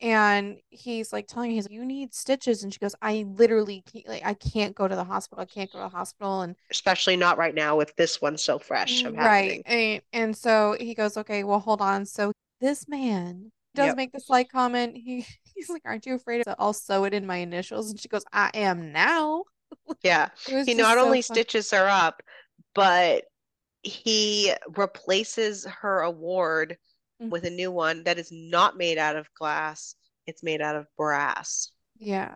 [SPEAKER 2] and he's like telling her he's like, you need stitches. And she goes i literally can't like i can't go to the hospital i can't go to the hospital. And
[SPEAKER 1] especially not right now with this one so fresh
[SPEAKER 2] right. and, and so he goes okay well hold on. So this man does yep. make the slight comment. He he's like aren't you afraid i'll sew it in my initials. And she goes i am now.
[SPEAKER 1] Yeah. He not so only fun. stitches her up but he replaces her award mm-hmm. with a new one that is not made out of glass. It's made out of brass.
[SPEAKER 2] Yeah.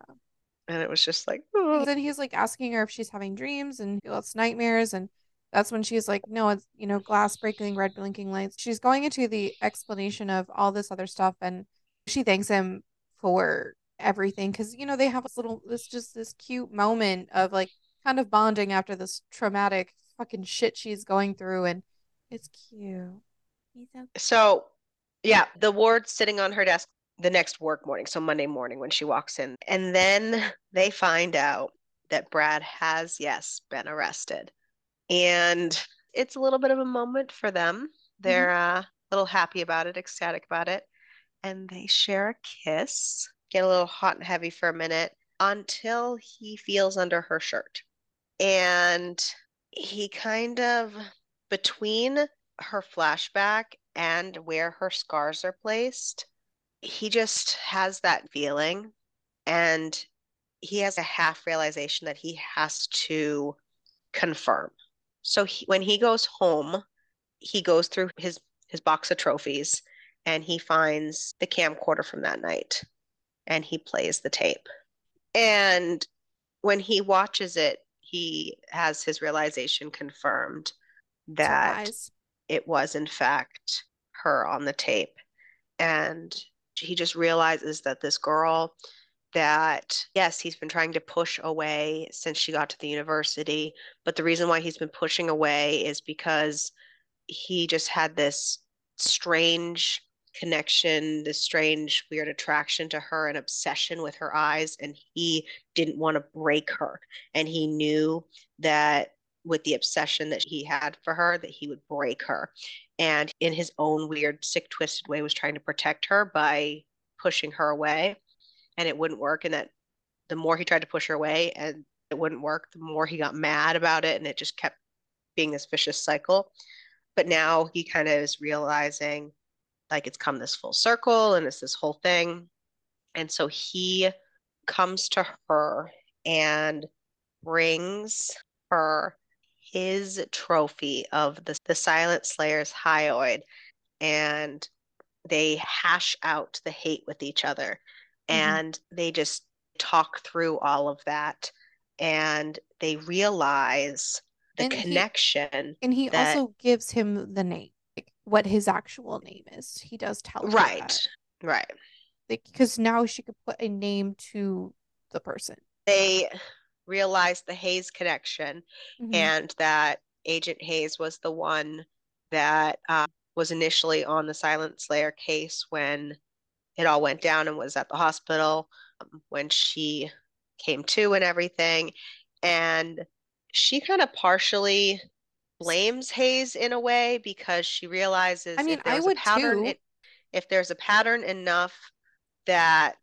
[SPEAKER 1] And it was just like,
[SPEAKER 2] oh. then he's like asking her if she's having dreams and it's nightmares. And that's when she's like, no, it's, you know, glass breaking, red blinking lights. She's going into the explanation of all this other stuff. And she thanks him for everything because, you know, they have this little, this just this cute moment of like kind of bonding after this traumatic fucking shit she's going through. And it's cute.
[SPEAKER 1] So yeah, the ward sitting on her desk the next work morning, so Monday morning when she walks in. And then they find out that Brad has, yes, been arrested. And it's a little bit of a moment for them. They're mm-hmm. uh, a little happy about it, ecstatic about it. And they share a kiss, get a little hot and heavy for a minute until he feels under her shirt. And he kind of, between her flashback and where her scars are placed, he just has that feeling and he has a half realization that he has to confirm. So he, when he goes home, he goes through his his box of trophies and he finds the camcorder from that night and he plays the tape. And when he watches it, he has his realization confirmed that it was in fact her on the tape. And he just realizes that this girl that yes he's been trying to push away since she got to the university but the reason why he's been pushing away is because he just had this strange connection this strange weird attraction to her an obsession with her eyes and he didn't want to break her. And he knew that with the obsession that he had for her that he would break her. And in his own weird sick twisted way was trying to protect her by pushing her away and it wouldn't work. And that the more he tried to push her away and it wouldn't work the more he got mad about it and it just kept being this vicious cycle. But now he kind of is realizing like it's come this full circle and it's this whole thing. And so he comes to her and brings her his trophy of the, the Silent Slayer's hyoid and they hash out the hate with each other mm-hmm. and they just talk through all of that and they realize the and connection
[SPEAKER 2] he, and he that, also gives him the name like what his actual name is. He does tell
[SPEAKER 1] right right.
[SPEAKER 2] Because now she could put a name to the person.
[SPEAKER 1] They realize the Hayes connection mm-hmm. and that Agent Hayes was the one that uh, was initially on the Silent Slayer case when it all went down and was at the hospital um, when she came to and everything. And she kind of partially blames Hayes in a way because she realizes
[SPEAKER 2] I mean,
[SPEAKER 1] if there's
[SPEAKER 2] I would
[SPEAKER 1] a pattern,
[SPEAKER 2] too.
[SPEAKER 1] it, if there's a pattern enough that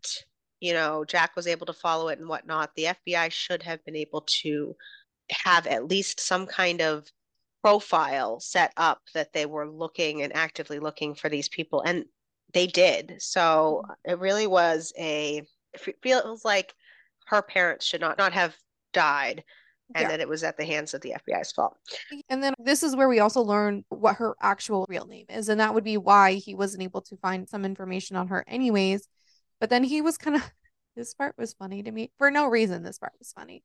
[SPEAKER 1] you know Jack was able to follow it and whatnot, the FBI should have been able to have at least some kind of profile set up that they were looking and actively looking for these people, and they did. So mm-hmm. it really was a. It feels like her parents should not not have died and
[SPEAKER 2] Yeah.
[SPEAKER 1] that it was at the hands of the FBI's fault.
[SPEAKER 2] And then this is where we also learn what her actual real name is. And that would be why he wasn't able to find some information on her, anyways. But then he was kind of, this part was funny to me. For no reason, this part was funny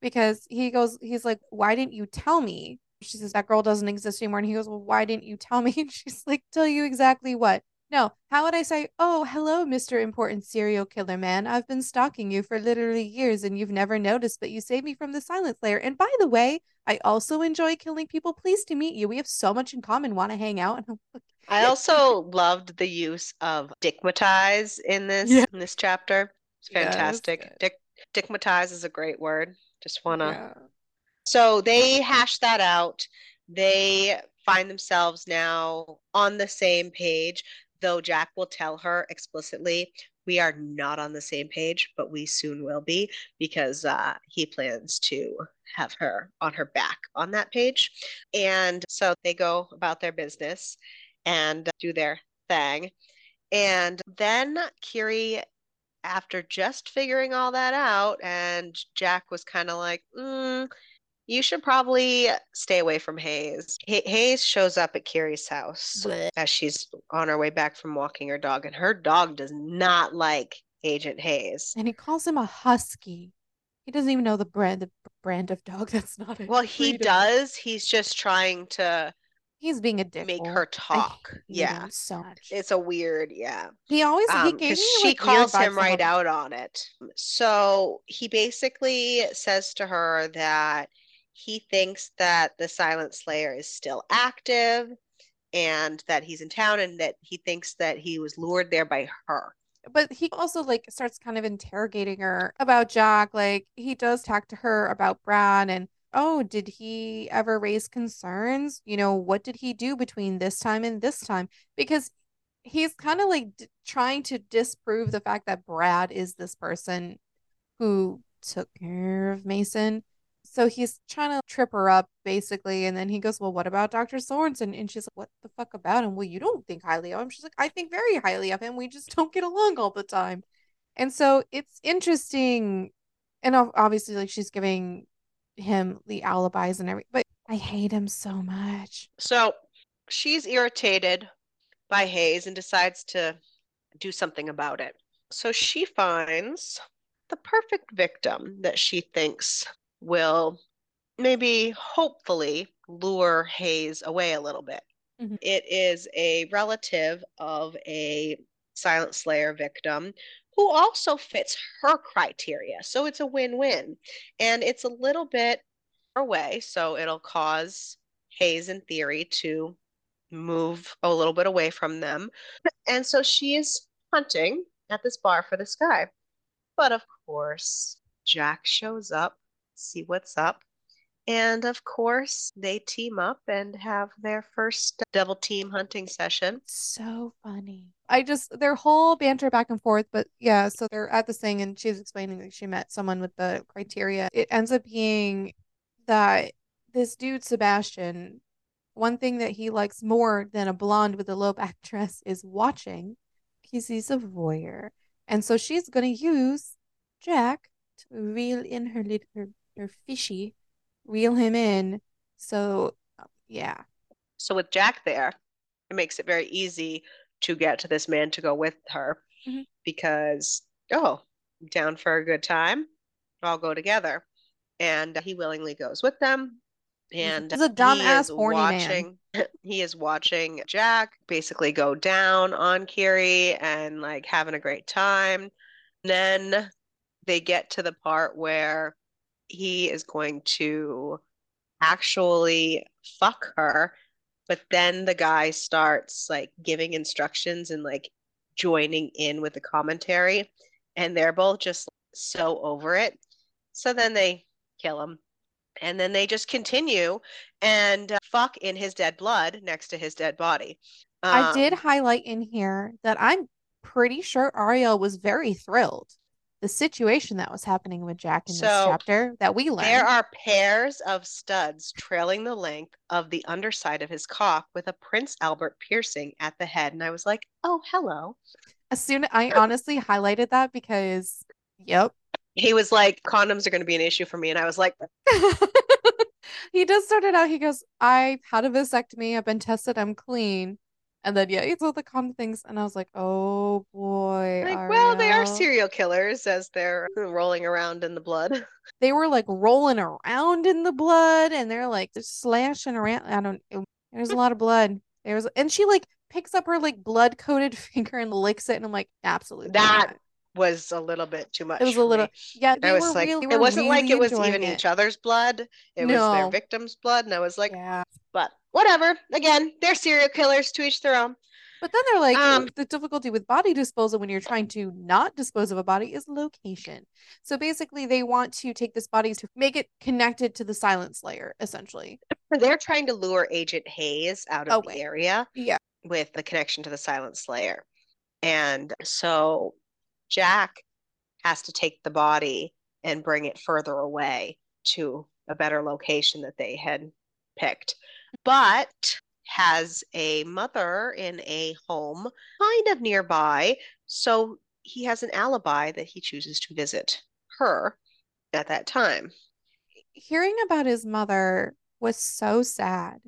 [SPEAKER 2] because he goes, he's like, Why didn't you tell me? She says, That girl doesn't exist anymore. And he goes, Well, why didn't you tell me? And she's like, Tell you exactly what? No, how would I say, Oh, hello, Mr. Important Serial Killer Man. I've been stalking you for literally years and you've never noticed, but you saved me from the Silent Slayer. And by the way, I also enjoy killing people. Pleased to meet you. We have so much in common. Want to hang out?
[SPEAKER 1] I also loved the use of dickmatize in this
[SPEAKER 2] Yeah.
[SPEAKER 1] in this chapter. It's
[SPEAKER 2] Yeah,
[SPEAKER 1] fantastic.
[SPEAKER 2] good.
[SPEAKER 1] Dick dickmatize is a great word. Just wanna
[SPEAKER 2] yeah.
[SPEAKER 1] So they hash that out. They find themselves now on the same page, though Jack will tell her explicitly, we are not on the same page, but we soon will be because uh, he plans to have her on her back on that page. And so they go about their business and do their thing. And then Kiri, after just figuring all that out, and Jack was kind of like, mm, you should probably stay away from Hayes. Hay- Hayes shows up at Kiri's house as she's on her way back from walking her dog, and her dog does not like Agent Hayes.
[SPEAKER 2] And he calls him a husky. He doesn't even know the brand the brand of dog. That's not a
[SPEAKER 1] Well, he does. He's just trying to
[SPEAKER 2] He's being a dick.
[SPEAKER 1] make her talk. Yeah.
[SPEAKER 2] so much.
[SPEAKER 1] It's a weird, yeah.
[SPEAKER 2] he always he
[SPEAKER 1] Um,
[SPEAKER 2] gave
[SPEAKER 1] 'cause
[SPEAKER 2] me
[SPEAKER 1] she
[SPEAKER 2] like,
[SPEAKER 1] calls him right out on it. So he basically says to her that he thinks that the Silent Slayer is still active and that he's in town and that he thinks that he was lured there by her.
[SPEAKER 2] But he also like starts kind of interrogating her about Jack. Like he does talk to her about Brad and oh, did he ever raise concerns? You know, what did he do between this time and this time? Because he's kind of like d trying to disprove the fact that Brad is this person who took care of Mason. So he's trying to trip her up basically. And then he goes, Well, what about Dr. Sorensen? And she's like, What the fuck about him? Well, you don't think highly of him. She's like, I think very highly of him. We just don't get along all the time. And so it's interesting. And obviously, like, she's giving him the alibis and everything. But I hate him so much.
[SPEAKER 1] So she's irritated by Hayes and decides to do something about it. So she finds the perfect victim that she thinks will maybe, hopefully, lure Hayes away a little bit.
[SPEAKER 2] Mhm.
[SPEAKER 1] It is a relative of a Silent Slayer victim who also fits her criteria. So it's a win win. And it's a little bit away. So it'll cause Hayes, in theory, to move a little bit away from them. And so she is hunting at this bar for this guy. But of course, Jack shows up, see what's up. And of course, they team up and have their first double team hunting session.
[SPEAKER 2] So funny. I just their whole banter back and forth, but yeah, so they're at this thing and she's explaining that she met someone with the criteria. It ends up being that this dude, Sebastian, one thing that he likes more than a blonde with a low back dress is watching because he's a voyeur. And so she's gonna use Jack to reel in her little her fishy, reel him in. So yeah.
[SPEAKER 1] So with Jack there, it makes it very easy to get to this man to go with her
[SPEAKER 2] Mhm.
[SPEAKER 1] because, oh, down for a good time, all go together. And he willingly goes with them. And
[SPEAKER 2] He's a
[SPEAKER 1] he
[SPEAKER 2] dumbass,
[SPEAKER 1] is
[SPEAKER 2] horny man.
[SPEAKER 1] watching he is watching Jack basically go down on Kiri and like having a great time. Then they get to the part where he is going to actually fuck her. But then the guy starts like giving instructions and like joining in with the commentary. And they're both just so over it. So then they kill him. And then they just continue and uh, fuck in his dead blood next to his dead body.
[SPEAKER 2] I did
[SPEAKER 1] Um,
[SPEAKER 2] highlight in here that I'm pretty sure Ariel was very thrilled. The situation that was happening with Jack in this chapter that we learned.
[SPEAKER 1] There are pairs of studs trailing the length of the underside of his cock with a Prince Albert piercing at the head. And I was like, oh, hello.
[SPEAKER 2] As soon as I honestly highlighted that because, yep.
[SPEAKER 1] He was like, condoms are going to be an issue for me. And I was like,
[SPEAKER 2] He does start it out. He goes, I've had a vasectomy. I've been tested. I'm clean. And then, yeah, he told the condom things. And I was like, oh boy,
[SPEAKER 1] like, well, they are serial killers as they're rolling around in the blood.
[SPEAKER 2] They were like rolling around in the blood and they're like just slashing around. I don't, there's a lot of blood. There was, and she like picks up her like blood coated finger and licks it. And I'm like, absolutely
[SPEAKER 1] That
[SPEAKER 2] not.
[SPEAKER 1] was a little bit too much
[SPEAKER 2] It was a little, yeah,
[SPEAKER 1] I was
[SPEAKER 2] were
[SPEAKER 1] like,
[SPEAKER 2] really,
[SPEAKER 1] it wasn't like it was even
[SPEAKER 2] it.
[SPEAKER 1] each other's blood. It was their victim's blood. And I was like,
[SPEAKER 2] Yeah.
[SPEAKER 1] but whatever. Again, they're serial killers to each their own.
[SPEAKER 2] But then they're like,
[SPEAKER 1] Um,
[SPEAKER 2] the difficulty with body disposal when you're trying to not dispose of a body is location. So basically, they want to take this body to make it connected to the silent slayer, essentially.
[SPEAKER 1] They're trying to lure Agent Hayes out of
[SPEAKER 2] Oh,
[SPEAKER 1] the area
[SPEAKER 2] Yeah.
[SPEAKER 1] with the connection to the silent Slayer. And so Jack has to take the body and bring it further away to a better location that they had picked. But has a mother in a home kind of nearby. So he has an alibi that he chooses to visit her at that time.
[SPEAKER 2] Hearing about his mother was so sad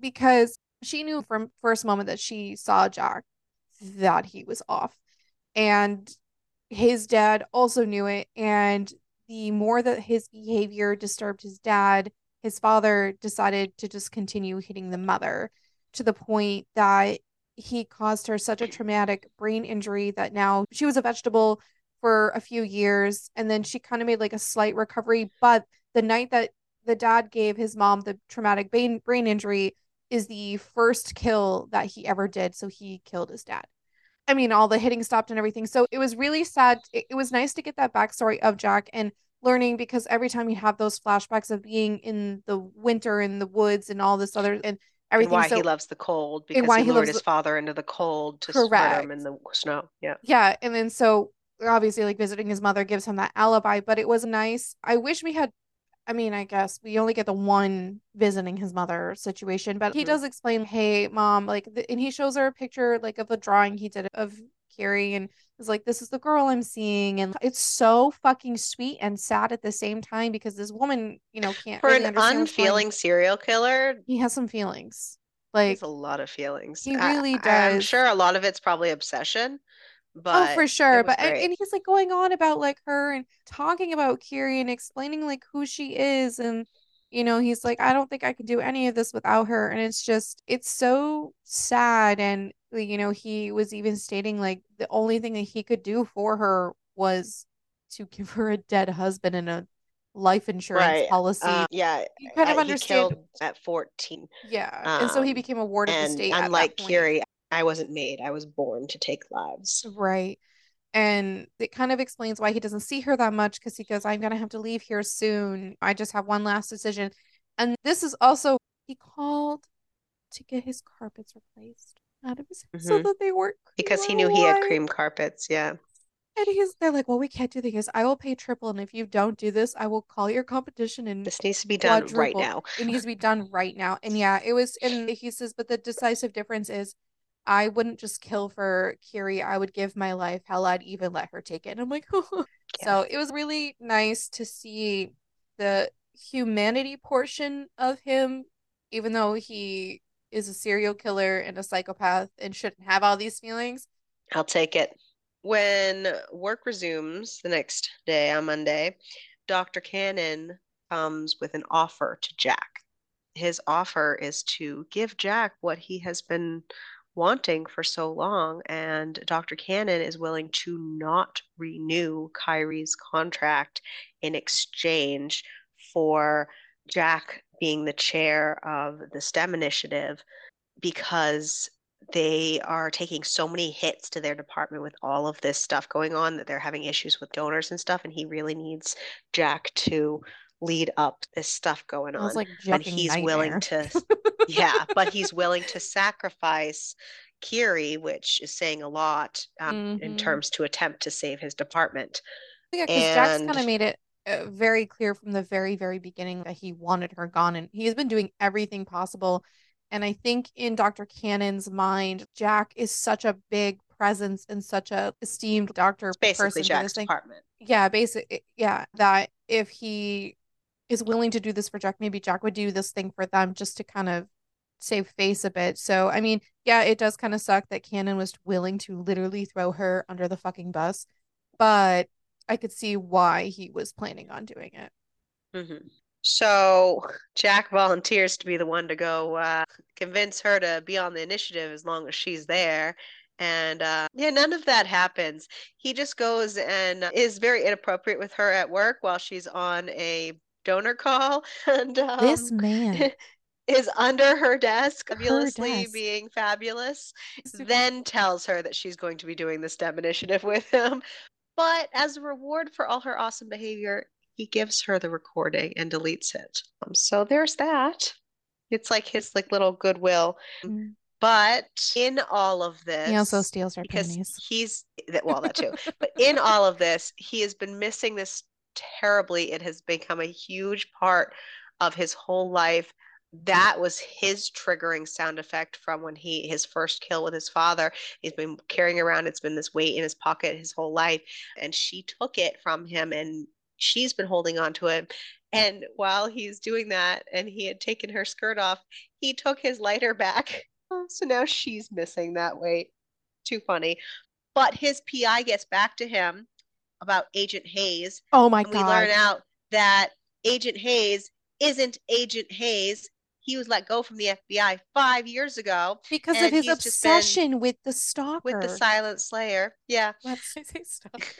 [SPEAKER 2] because she knew from first moment that she saw Jack that he was off. And his dad also knew it. And the more that his behavior disturbed his dad, his father decided to just continue hitting the mother to the point that he caused her such a traumatic brain injury that now she was a vegetable for a few years. And then she kind of made like a slight recovery. But the night that the dad gave his mom the traumatic brain, brain injury is the first kill that he ever did. So he killed his dad. I mean, all the hitting stopped and everything. So it was really sad. It, it was nice to get that backstory of Jack and learning because every time you have those flashbacks of being in the winter in the woods and all this other and
[SPEAKER 1] And
[SPEAKER 2] everything.
[SPEAKER 1] why
[SPEAKER 2] so
[SPEAKER 1] he loves the cold because
[SPEAKER 2] why
[SPEAKER 1] he lured
[SPEAKER 2] loves
[SPEAKER 1] his
[SPEAKER 2] the-
[SPEAKER 1] father into the cold to spread him in the snow. Yeah.
[SPEAKER 2] yeah, and then so obviously like visiting his mother gives him that alibi, but it was nice. I wish we had I mean, I guess we only get the one visiting his mother situation, but he
[SPEAKER 1] Mhm.
[SPEAKER 2] does explain, "Hey, mom," like, the, and he shows her a picture like of a drawing he did of Kiri, and is like, "This is the girl I'm seeing," and it's so fucking sweet and sad at the same time because this woman, you know, can't
[SPEAKER 1] For
[SPEAKER 2] really
[SPEAKER 1] an unfeeling serial killer,
[SPEAKER 2] He has some feelings,
[SPEAKER 1] he
[SPEAKER 2] like,
[SPEAKER 1] has a lot of feelings.
[SPEAKER 2] he
[SPEAKER 1] I-
[SPEAKER 2] does.
[SPEAKER 1] I'm sure a lot of it's probably obsession,
[SPEAKER 2] Oh,
[SPEAKER 1] but
[SPEAKER 2] for sure. But and, and he's like going on about like her and talking about Kiri and explaining like who she is and you know, he's like, I don't think I could do any of this without her. And it's just it's so sad and you know, he was even stating like the only thing that he could do for her was to give her a dead husband and a life insurance
[SPEAKER 1] Right.
[SPEAKER 2] policy.
[SPEAKER 1] Um, yeah,
[SPEAKER 2] you kind of
[SPEAKER 1] uh,
[SPEAKER 2] understand.
[SPEAKER 1] he killed at 14.
[SPEAKER 2] Yeah. And so he
[SPEAKER 1] Um,
[SPEAKER 2] became a ward of the state
[SPEAKER 1] unlike. Kiri, I wasn't made. I was born to take lives.
[SPEAKER 2] Right. And it kind of explains why he doesn't see her that much because he goes, I'm gonna have to leave here soon. I just have one last decision. And this is also he called to get his carpets replaced out of his so
[SPEAKER 1] Mhm.
[SPEAKER 2] that they weren't
[SPEAKER 1] Because he knew he had cream carpets. Yeah.
[SPEAKER 2] And he's they're like, Well, we can't do this. I will pay triple, and if you don't do this, I will call your competition and
[SPEAKER 1] This needs to be done right now.
[SPEAKER 2] It needs to be done right now. And yeah, it was, and he says, but the decisive difference is I wouldn't just kill for Kiri. I would give my life. Hell, I'd even let her take it. And I'm like, so it was really nice to see the humanity portion of him, even though he is a serial killer and a psychopath and shouldn't have all these feelings.
[SPEAKER 1] I'll take it. When work resumes the next day on Monday, Dr. Cannon comes with an offer to Jack. His offer is to give Jack what he has been wanting for so long, and Dr. Cannon is willing to not renew Kiri's contract in exchange for Jack being the chair of the STEM initiative because they are taking so many hits to their department with all of this stuff going on that they're having issues with donors and stuff and he really needs Jack to lead up this stuff going on
[SPEAKER 2] like
[SPEAKER 1] and he's
[SPEAKER 2] nightmare.
[SPEAKER 1] willing to yeah but he's willing to sacrifice Kiri which is saying a lot um, in
[SPEAKER 2] Mhm.
[SPEAKER 1] terms to attempt to save his department
[SPEAKER 2] Yeah, because Jack's kind of made it Uh, very clear from the very, very beginning that he wanted her gone, and he has been doing everything possible. And I think in Dr. Cannon's mind, Jack is such a big presence and such a esteemed doctor
[SPEAKER 1] it's basically
[SPEAKER 2] person
[SPEAKER 1] Jack's department
[SPEAKER 2] Yeah, basic, yeah, that if he is willing to do this for Jack, maybe Jack would do this thing for them just to kind of save face a bit. So, I mean, yeah, it does kind of suck that Cannon was willing to literally throw her under the fucking bus, but I could see why he was planning on doing it.
[SPEAKER 1] Mhm. So Jack volunteers to be the one to go uh, convince her to be on the initiative as long as she's there. And uh, yeah, none of that happens. He just goes and is very inappropriate with her at work while she's on a donor call and
[SPEAKER 2] This
[SPEAKER 1] um,
[SPEAKER 2] man,
[SPEAKER 1] is under her desk,
[SPEAKER 2] Her
[SPEAKER 1] fabulously
[SPEAKER 2] desk.
[SPEAKER 1] being fabulous
[SPEAKER 2] Super-
[SPEAKER 1] then tells her that she's going to be doing the STEM initiative with him. But as a reward for all her awesome behavior, he gives her the recording and deletes it. Um, so there's that. It's like his like little goodwill.
[SPEAKER 2] Mm.
[SPEAKER 1] But in all of this,
[SPEAKER 2] he also steals her
[SPEAKER 1] because
[SPEAKER 2] panties.
[SPEAKER 1] he's well that too. but in all of this, he has been missing this terribly. It has become a huge part of his whole life. That was his triggering sound effect from when he his first kill with his father. He's been carrying around, it's been this weight in his pocket his whole life. And she took it from him and she's been holding on to it. And while he's doing that and he had taken her skirt off, he took his lighter back. So now she's missing that weight. Too funny. But his PI gets back to him about Agent Hayes
[SPEAKER 2] Oh my
[SPEAKER 1] and we learn out that Agent Hayes isn't Agent Hayes. He was let go from the FBI five years ago
[SPEAKER 2] Because of his
[SPEAKER 1] he's just been
[SPEAKER 2] obsession with the stalker.
[SPEAKER 1] with the Silent Slayer. Yeah.
[SPEAKER 2] Let's say stalker.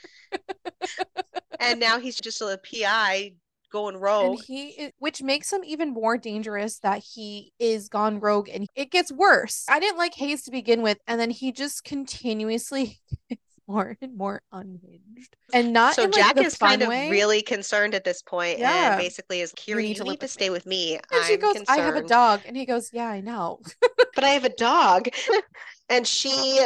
[SPEAKER 1] And now he's just a PI going
[SPEAKER 2] And
[SPEAKER 1] rogue.
[SPEAKER 2] he, which makes him even more dangerous that he is gone rogue and it gets worse. I didn't like Hayes to begin with, and then he just continuously more and more unhinged. And not
[SPEAKER 1] So
[SPEAKER 2] in like
[SPEAKER 1] Jack
[SPEAKER 2] the
[SPEAKER 1] is kind
[SPEAKER 2] fun
[SPEAKER 1] of really concerned at this point
[SPEAKER 2] Yeah.
[SPEAKER 1] and basically is Kiri,
[SPEAKER 2] need
[SPEAKER 1] you
[SPEAKER 2] to
[SPEAKER 1] need to stay with me.
[SPEAKER 2] And she
[SPEAKER 1] I'm
[SPEAKER 2] goes, I have a dog. And he goes, Yeah, I know.
[SPEAKER 1] but I have a dog. and she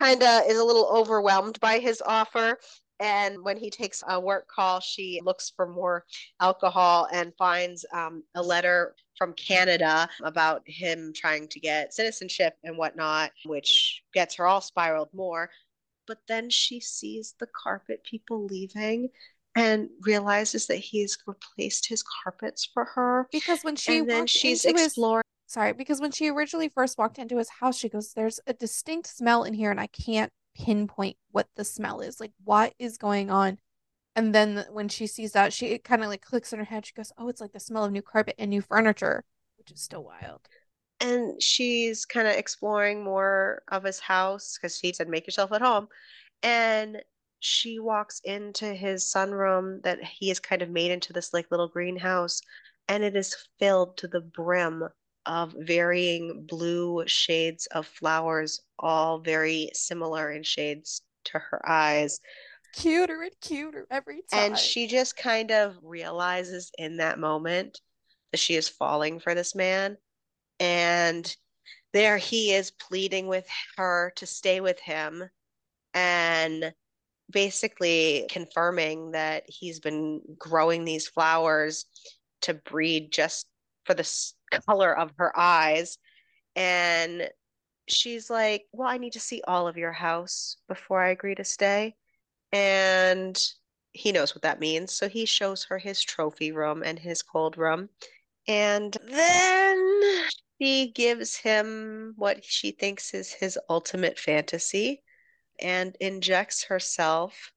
[SPEAKER 1] kind of is a little overwhelmed by his offer. And when he takes a work call, she looks for more alcohol and finds um, a letter from Canada about him trying to get citizenship and whatnot, which gets her all spiraled more. But then she sees the carpet people leaving and realizes that he's replaced his carpets for her.
[SPEAKER 2] Because when she
[SPEAKER 1] and then she's
[SPEAKER 2] into his
[SPEAKER 1] exploring.
[SPEAKER 2] sorry, because when she originally first walked into his house, she goes, There's a distinct smell in here, and I can't pinpoint what the smell is. Like, what is going on? And then when she sees that, she it kind of like clicks in her head. She goes, Oh, it's like the smell of new carpet and new furniture, which is still wild.
[SPEAKER 1] And she's kind of exploring more of his house because he said make yourself at home and she walks into his sunroom that he has kind of made into this like little greenhouse and it is filled to the brim of varying blue shades of flowers all very similar in shades to her eyes
[SPEAKER 2] Cuter and cuter every time.
[SPEAKER 1] and she just kind of realizes in that moment that she is falling for this man. And there he is pleading with her to stay with him and basically confirming that he's been growing these flowers to breed just for the color of her eyes. And she's like, Well, I need to see all of your house before I agree to stay. And he knows what that means. So he shows her his trophy room and his cold room. And then she gives him what she thinks is his ultimate fantasy and injects herself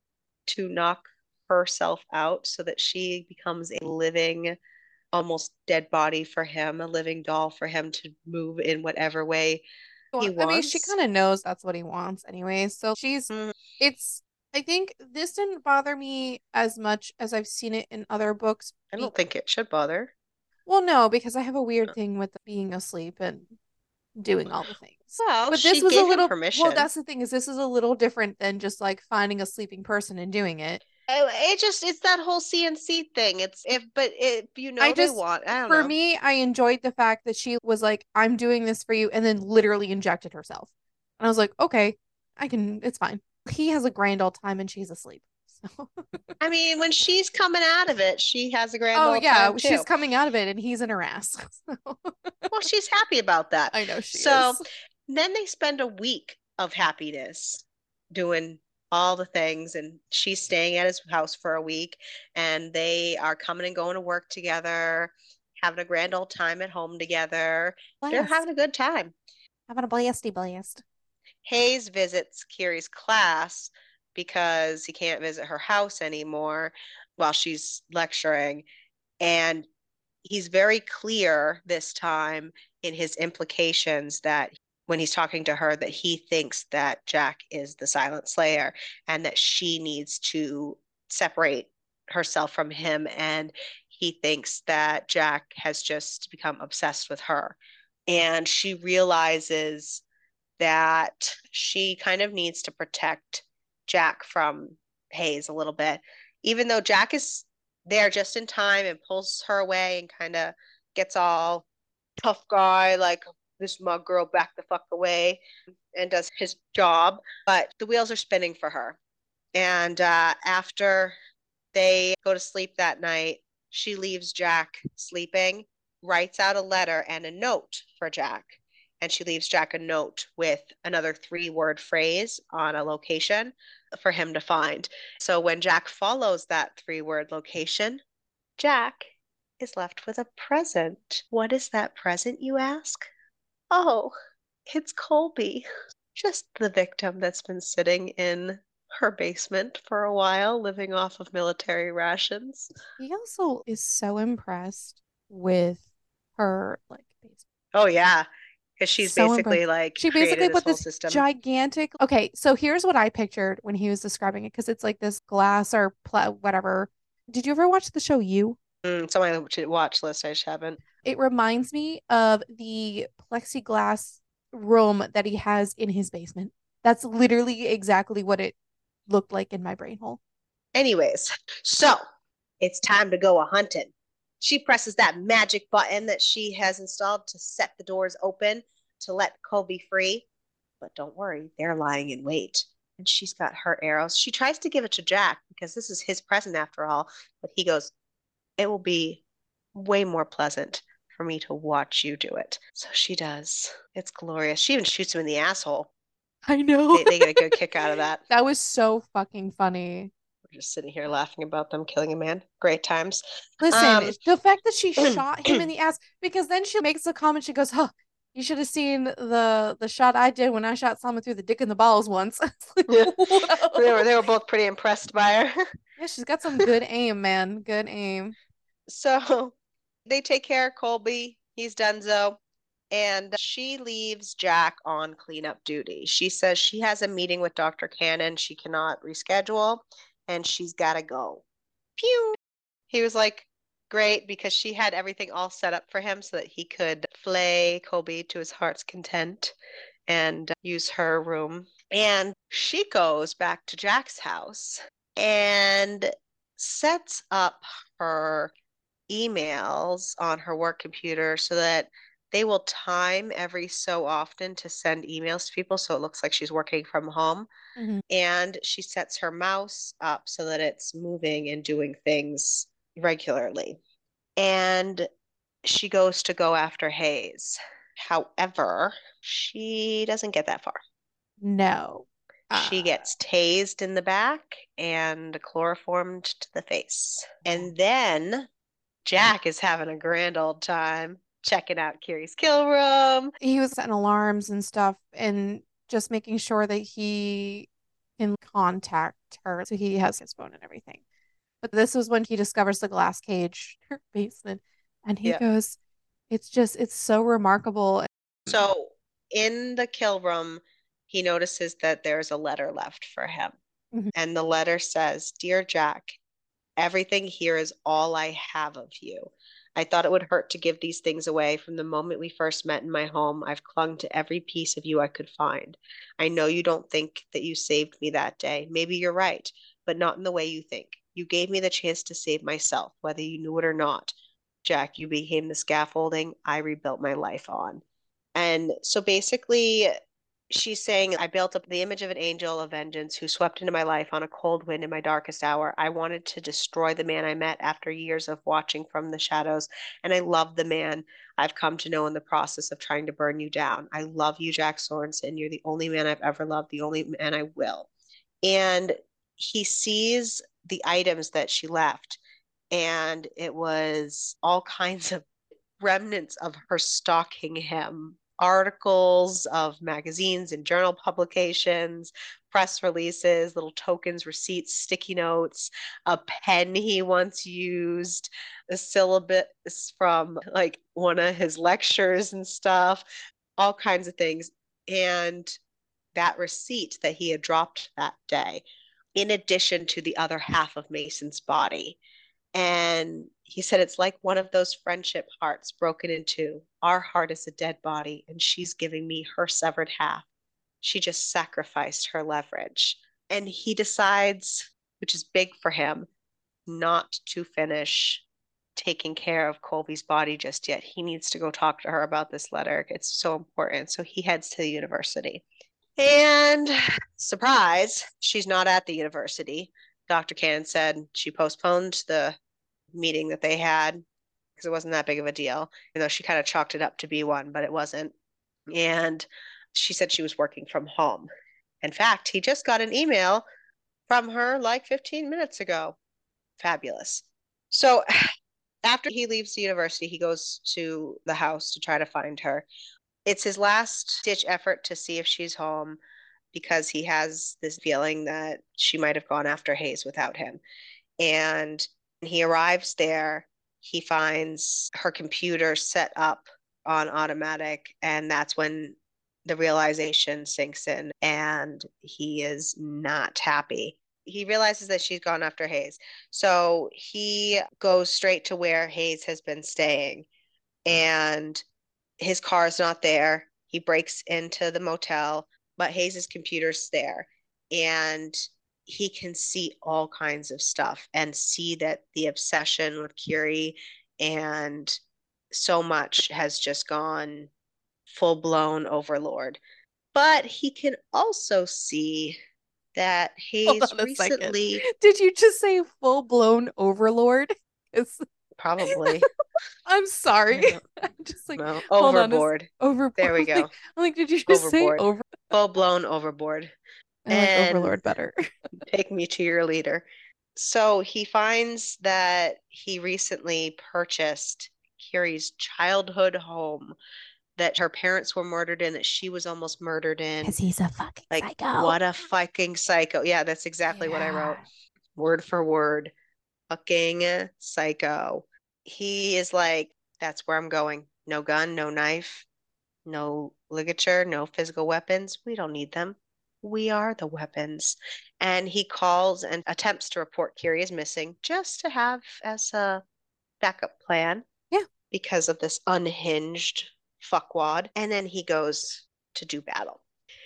[SPEAKER 1] to knock herself out so that she becomes a living, almost dead body for him, a living doll for him to move in whatever way he
[SPEAKER 2] wants. I mean, she kind of knows that's what he wants anyway. So she's,
[SPEAKER 1] Mhm.
[SPEAKER 2] it's, I think this didn't bother me as much as I've seen it in other books.
[SPEAKER 1] I don't think it should bother.
[SPEAKER 2] Well, no, because I have a weird thing with being asleep and doing all the things.
[SPEAKER 1] Well,
[SPEAKER 2] But
[SPEAKER 1] she
[SPEAKER 2] this was a little,
[SPEAKER 1] permission.
[SPEAKER 2] well, that's the thing is this is a little different than just like finding a sleeping person and doing it.
[SPEAKER 1] Uh, It just it's that whole CNC thing. It's if but if you know
[SPEAKER 2] I just-
[SPEAKER 1] want, I don't
[SPEAKER 2] For
[SPEAKER 1] know.
[SPEAKER 2] me, I enjoyed the fact that she was like, I'm doing this for you, and then literally injected herself. And I was like, okay, I can, it's fine. He has a grand old time and she's asleep. So,
[SPEAKER 1] I mean, when she's coming out of it, she has a grand
[SPEAKER 2] oh,
[SPEAKER 1] old
[SPEAKER 2] yeah, she's coming out of it and he's in her ass. So,
[SPEAKER 1] Well, she's happy about that.
[SPEAKER 2] I know she
[SPEAKER 1] So-
[SPEAKER 2] is.
[SPEAKER 1] Then they spend a week of happiness doing all the things, and she's staying at his house for a week, and they are coming and going to work together, having a grand old time at home together. They're having a good time.
[SPEAKER 2] having a blasty blast.
[SPEAKER 1] Hayes visits Kiri's class because he can't visit her house anymore while she's lecturing. And he's very clear this time in his implications that when he's talking to her, that he thinks that Jack is the silent slayer and that she needs to separate herself from him. And he thinks that Jack has just become obsessed with her. And she realizes that she kind of needs to protect Jack from Hayes a little bit, even though Jack is there just in time and pulls her away and kind of gets all tough guy, like this mug girl back the fuck away and does his job. But the wheels are spinning for her. And uh, after they go to sleep that night, she leaves Jack sleeping, writes out a letter and a note for Jack and she leaves Jack a note with another three word phrase on a location for him to find. So when Jack follows that three word location, Jack is left with a present. What is that present, you ask? Oh, it's Colby, just the victim that's been sitting in her basement for a while, living off of military rations.
[SPEAKER 2] He also is so impressed with her like base-
[SPEAKER 1] Oh, yeah. Because she's
[SPEAKER 2] So
[SPEAKER 1] basically like
[SPEAKER 2] She basically
[SPEAKER 1] this
[SPEAKER 2] put this
[SPEAKER 1] system.
[SPEAKER 2] gigantic. Okay, so here's what I pictured when he was describing it because it's like this glass or pla whatever. Did you ever watch the show You?
[SPEAKER 1] Mm, it's on my watch list. I just haven't.
[SPEAKER 2] It reminds me of the plexiglass room that he has in his basement. That's literally exactly what it looked like in my brain hole.
[SPEAKER 1] Anyways, so it's time to go a hunting. She presses that magic button that she has installed to set the doors open to let Colby free. But don't worry, they're lying in wait. And she's got her arrows. She tries to give it to Jack because this is his present after all. But he goes, It will be way more pleasant for me to watch you do it. So she does. It's glorious. She even shoots him in the asshole.
[SPEAKER 2] I know.
[SPEAKER 1] They, they get a good kick out of that.
[SPEAKER 2] That was so fucking funny.
[SPEAKER 1] Just sitting here laughing about them killing a man. Great times.
[SPEAKER 2] Listen,
[SPEAKER 1] Um,
[SPEAKER 2] the fact that she shot him in the ass because then she makes a comment. She goes, "Huh, you should have seen the the shot I did when I shot someone through the dick and the balls once." Like,
[SPEAKER 1] Yeah. They were they were both pretty impressed by her.
[SPEAKER 2] Yeah, she's got some good aim, man. Good aim.
[SPEAKER 1] So they take care of Colby. He's donezo. And she leaves Jack on cleanup duty. She says she has a meeting with Dr. Cannon. She cannot reschedule and she's got to go. Pew. He was like, great, because she had everything all set up for him so that he could flay Colby to his heart's content and use her room. And she goes back to Jack's house and sets up her emails on her work computer so that they will time every so often to send emails to people so it looks like she's working from home.
[SPEAKER 2] Mhm.
[SPEAKER 1] And she sets her mouse up so that it's moving and doing things regularly. And she goes to go after Hayes. However, she doesn't get that far.
[SPEAKER 2] No.
[SPEAKER 1] She
[SPEAKER 2] Uh,
[SPEAKER 1] gets tased in the back and chloroformed to the face. And then Jack is having a grand old time checking out Kiri's kill room.
[SPEAKER 2] he was setting alarms and stuff and just making sure that he can contact her. So he has his phone and everything. But this was when he discovers the glass cage in her basement and he
[SPEAKER 1] Yeah.
[SPEAKER 2] goes, It's just, it's so remarkable.
[SPEAKER 1] So in the kill room, he notices that there's a letter left for him.
[SPEAKER 2] Mhm.
[SPEAKER 1] And the letter says, Dear Jack, everything here is all I have of you. I thought it would hurt to give these things away. From the moment we first met in my home, I've clung to every piece of you I could find. I know you don't think that you saved me that day. Maybe you're right, but not in the way you think. You gave me the chance to save myself, whether you knew it or not. Jack, you became the scaffolding I rebuilt my life on. And so basically, she's saying, I built up the image of an angel of vengeance who swept into my life on a cold wind in my darkest hour. I wanted to destroy the man I met after years of watching from the shadows. And I love the man I've come to know in the process of trying to burn you down. I love you, Jack Sorensen. You're the only man I've ever loved, the only man I will. And he sees the items that she left, and it was all kinds of remnants of her stalking him articles of magazines and journal publications, press releases, little tokens, receipts, sticky notes, a pen he once used, a syllabus from like one of his lectures and stuff, all kinds of things. And that receipt that he had dropped that day, in addition to the other half of Mason's body. And he said it's like one of those friendship hearts broken in two. Our heart is a dead body, and she's giving me her severed half. She just sacrificed her leverage. And he decides, which is big for him, not to finish taking care of Colby's body just yet. He needs to go talk to her about this letter. It's so important. So he heads to the university. And surprise, she's not at the university. Dr. Cannon said she postponed the meeting that they had because it wasn't that big of a deal. You know, she kind of chalked it up to be one, but it wasn't. And she said she was working from home. In fact, he just got an email from her like 15 minutes ago. Fabulous. So after he leaves the university, he goes to the house to try to find her. It's his last ditch effort to see if she's home because he has this feeling that she might have gone after Hayes without him. And he arrives there, he finds her computer set up on automatic, and that's when the realization sinks in and he is not happy. He realizes that she's gone after Hayes. So he goes straight to where Hayes has been staying and his car is not there. He breaks into the motel, but Hayes's computer's there. And he can see all kinds of stuff and see that the obsession with Kiri and so much has just gone full blown overlord. But he can also see that Hayes recently.
[SPEAKER 2] Second. Did you just say full blown overlord?
[SPEAKER 1] It's... Probably.
[SPEAKER 2] I'm sorry. I'm just like
[SPEAKER 1] no. overboard.
[SPEAKER 2] Overboard.
[SPEAKER 1] There we go.
[SPEAKER 2] I'm like, did you just overboard. say over?
[SPEAKER 1] Full blown overboard.
[SPEAKER 2] I like Overlord better.
[SPEAKER 1] take me to your leader. So he finds that he recently purchased Kiri's childhood home that her parents were murdered in, that she was almost murdered in.
[SPEAKER 2] Because he's a fucking
[SPEAKER 1] like,
[SPEAKER 2] psycho.
[SPEAKER 1] What a fucking psycho. Yeah, that's exactly yeah. what I wrote. Word for word. Fucking psycho. He is like, that's where I'm going. No gun, no knife, no ligature, no physical weapons. We don't need them we are the weapons. And he calls and attempts to report Kiri is missing just to have as a backup plan.
[SPEAKER 2] Yeah.
[SPEAKER 1] Because of this unhinged fuckwad. And then he goes to do battle.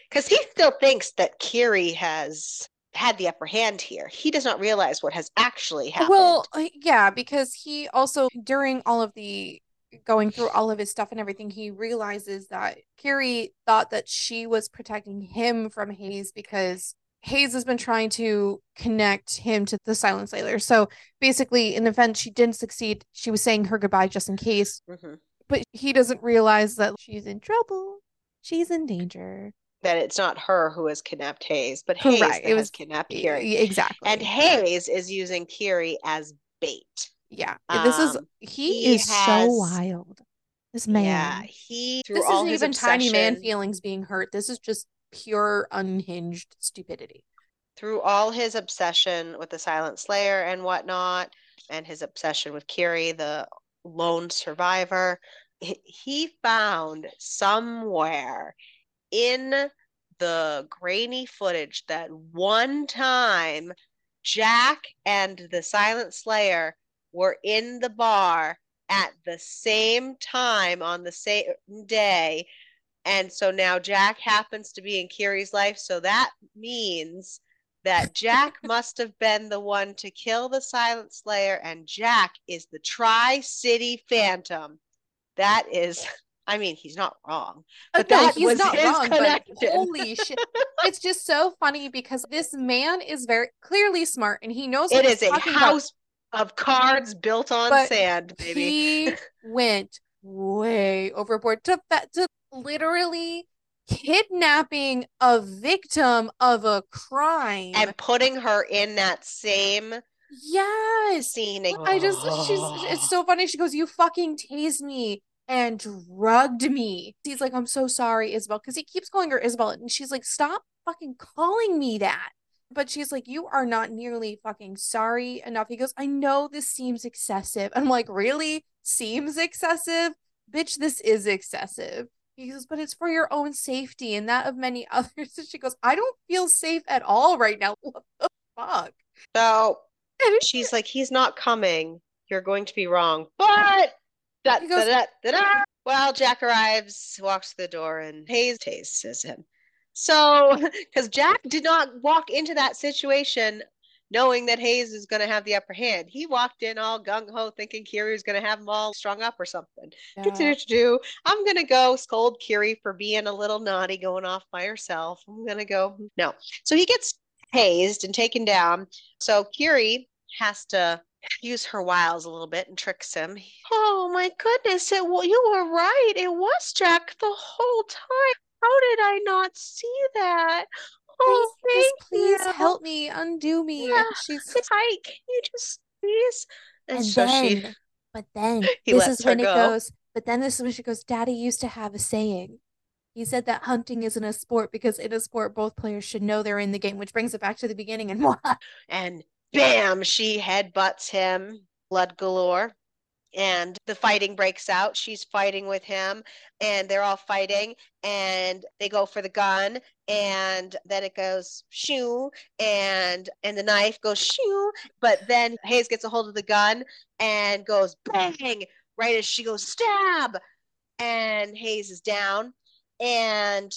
[SPEAKER 1] Because he still thinks that Kiri has had the upper hand here. He does not realize what has actually happened.
[SPEAKER 2] Well, uh, yeah, because he also, during all of the going through all of his stuff and everything, he realizes that Kiri thought that she was protecting him from Hayes because Hayes has been trying to connect him to the Silent Slayer. So basically, in the event she didn't succeed, she was saying her goodbye just in case. Mm-hmm. But he doesn't realize that she's in trouble. She's in danger.
[SPEAKER 1] That it's not her who has kidnapped Hayes, but Hayes right. it was kidnapped Kiri.
[SPEAKER 2] Exactly.
[SPEAKER 1] And Hayes is using Kiri as bait.
[SPEAKER 2] Yeah, this is um, he, he is has, so wild. This man. Yeah,
[SPEAKER 1] he.
[SPEAKER 2] This isn't even obsession, tiny man feelings being hurt. This is just pure unhinged stupidity.
[SPEAKER 1] Through all his obsession with the Silent Slayer and whatnot, and his obsession with Kiri, the lone survivor, he found somewhere in the grainy footage that one time Jack and the Silent Slayer were in the bar at the same time on the same day. And so now Jack happens to be in Kiri's life. So that means that Jack must have been the one to kill the Silent Slayer, and Jack is the Tri City Phantom. That is, I mean, he's not wrong, but
[SPEAKER 2] no,
[SPEAKER 1] that
[SPEAKER 2] he's
[SPEAKER 1] was
[SPEAKER 2] not
[SPEAKER 1] his
[SPEAKER 2] wrong.
[SPEAKER 1] Connection.
[SPEAKER 2] holy shit, it's just so funny because this man is very clearly smart, and he knows what
[SPEAKER 1] it
[SPEAKER 2] he's
[SPEAKER 1] is a house of cards built on
[SPEAKER 2] But
[SPEAKER 1] sand, baby.
[SPEAKER 2] He went way overboard to to literally kidnapping a victim of a crime.
[SPEAKER 1] and putting her in that same
[SPEAKER 2] yes.
[SPEAKER 1] scene.
[SPEAKER 2] I just she's it's so funny. She goes, You fucking tased me and drugged me. He's like, I'm so sorry, Isabel, because he keeps calling her Isabel, and she's like, Stop fucking calling me that. But she's like, You are not nearly fucking sorry enough. He goes, I know this seems excessive. I'm like, Really? Seems excessive? Bitch, this is excessive. He goes, But it's for your own safety and that of many others. And she goes, I don't feel safe at all right now. What the fuck?
[SPEAKER 1] So she's like, he's not coming. You're going to be wrong. But da,
[SPEAKER 2] goes-
[SPEAKER 1] da, da, da, da. well, Jack arrives, walks to the door, and Hayes tases him. So, because Jack did not walk into that situation knowing that Hayes is going to have the upper hand, he walked in all gung ho, thinking Kiri was going to have him all strung up or something.
[SPEAKER 2] Yeah.
[SPEAKER 1] do. I'm gonna go scold Kiri for being a little naughty, going off by herself. I'm gonna go. No. So he gets hazed and taken down. So Kiri has to use her wiles a little bit and tricks him. Oh my goodness! It well, you were right. It was Jack the whole time. How did I not see that? Oh,
[SPEAKER 2] please, please
[SPEAKER 1] you.
[SPEAKER 2] help me, undo me.
[SPEAKER 1] Yeah.
[SPEAKER 2] She's
[SPEAKER 1] Hi, can you just please? And,
[SPEAKER 2] and
[SPEAKER 1] so
[SPEAKER 2] then,
[SPEAKER 1] she
[SPEAKER 2] but then
[SPEAKER 1] He
[SPEAKER 2] this is when it goes. But then this is when she goes. Daddy used to have a saying. He said that hunting isn't a sport because in a sport both players should know they're in the game, which brings it back to the beginning and why.
[SPEAKER 1] and bam, she headbutts him, blood galore. And the fighting breaks out. She's fighting with him, and they're all fighting. And they go for the gun, and then it goes shoo, and and the knife goes shoo. But then Hayes gets a hold of the gun and goes bang right as she goes stab, and Hayes is down. And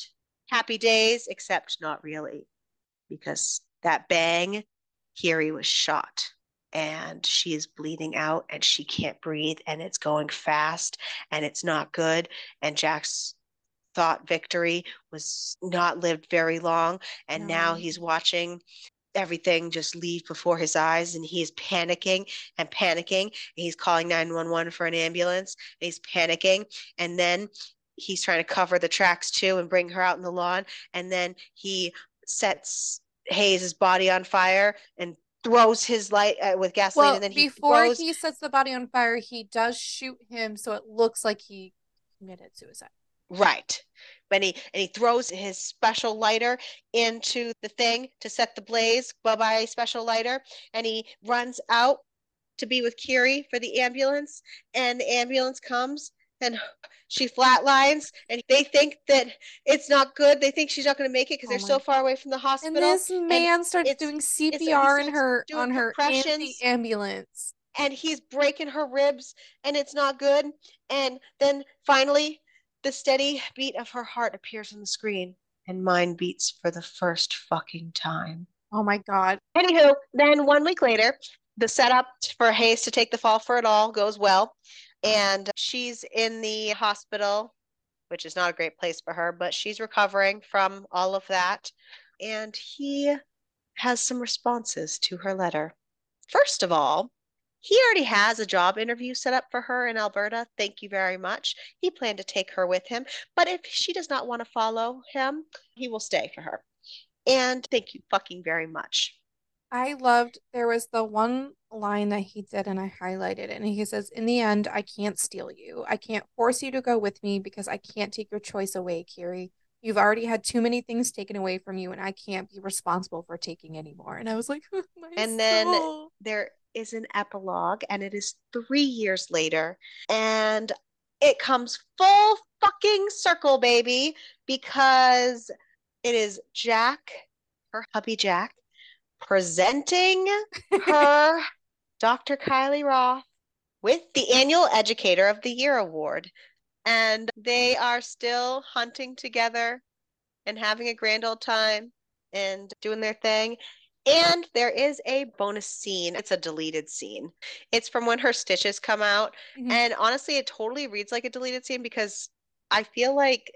[SPEAKER 1] happy days, except not really, because that bang Kiri was shot and she is bleeding out and she can't breathe and it's going fast and it's not good. And Jack's thought victory was not lived very long. And now he's watching everything just leave before his eyes and he's panicking and panicking. And he's calling 911 for an ambulance. And he's panicking. And then he's trying to cover the tracks too and bring her out in the lawn. And then he sets hayes's body on fire and throws his light uh, with gasoline
[SPEAKER 2] Well,
[SPEAKER 1] and then he
[SPEAKER 2] before
[SPEAKER 1] throws
[SPEAKER 2] he sets the body on fire, he does shoot him, so it looks like he committed suicide.
[SPEAKER 1] right and he and he throws his special lighter into the thing to set the blaze bye bye special lighter and he runs out to be with Kiri for the ambulance and the ambulance comes and she flatlines and they think that it's not good. They think she's not going to make it because
[SPEAKER 2] Oh
[SPEAKER 1] they're so far away from the hospital.
[SPEAKER 2] And this man starts doing CPR in her on her in the ambulance.
[SPEAKER 1] and he's breaking her ribs and it's not good. And then finally the steady beat of her heart appears on the screen and mine beats for the first fucking time.
[SPEAKER 2] Oh my god.
[SPEAKER 1] anywho then one week later the setup for hayes to take the fall for it all goes well and she's in the hospital which is not a great place for her but she's recovering from all of that and he has some responses to her letter first of all he already has a job interview set up for her in Alberta. Thank you very much. He planned to take her with him, but if she does not want to follow him, he will stay for her. And thank you fucking very much.
[SPEAKER 2] I loved there was the one line that he did and I highlighted it and he says, In the end, I can't steal you. I can't force you to go with me because I can't take your choice away, Kiri. You've already had too many things taken away from you and I can't be responsible for taking anymore. And I was like, oh my
[SPEAKER 1] And then- There is an epilogue, and it is three years later, and it comes full fucking circle, baby, because it is Jack, her hubby Jack, presenting her Dr. Kiri Roth with the annual Educator of the Year award. And they are still hunting together and having a grand old time and doing their thing. And there is a bonus scene. It's a deleted scene. It's from when her stitches come out.
[SPEAKER 2] Mhm.
[SPEAKER 1] And honestly, it totally reads like a deleted scene because I feel like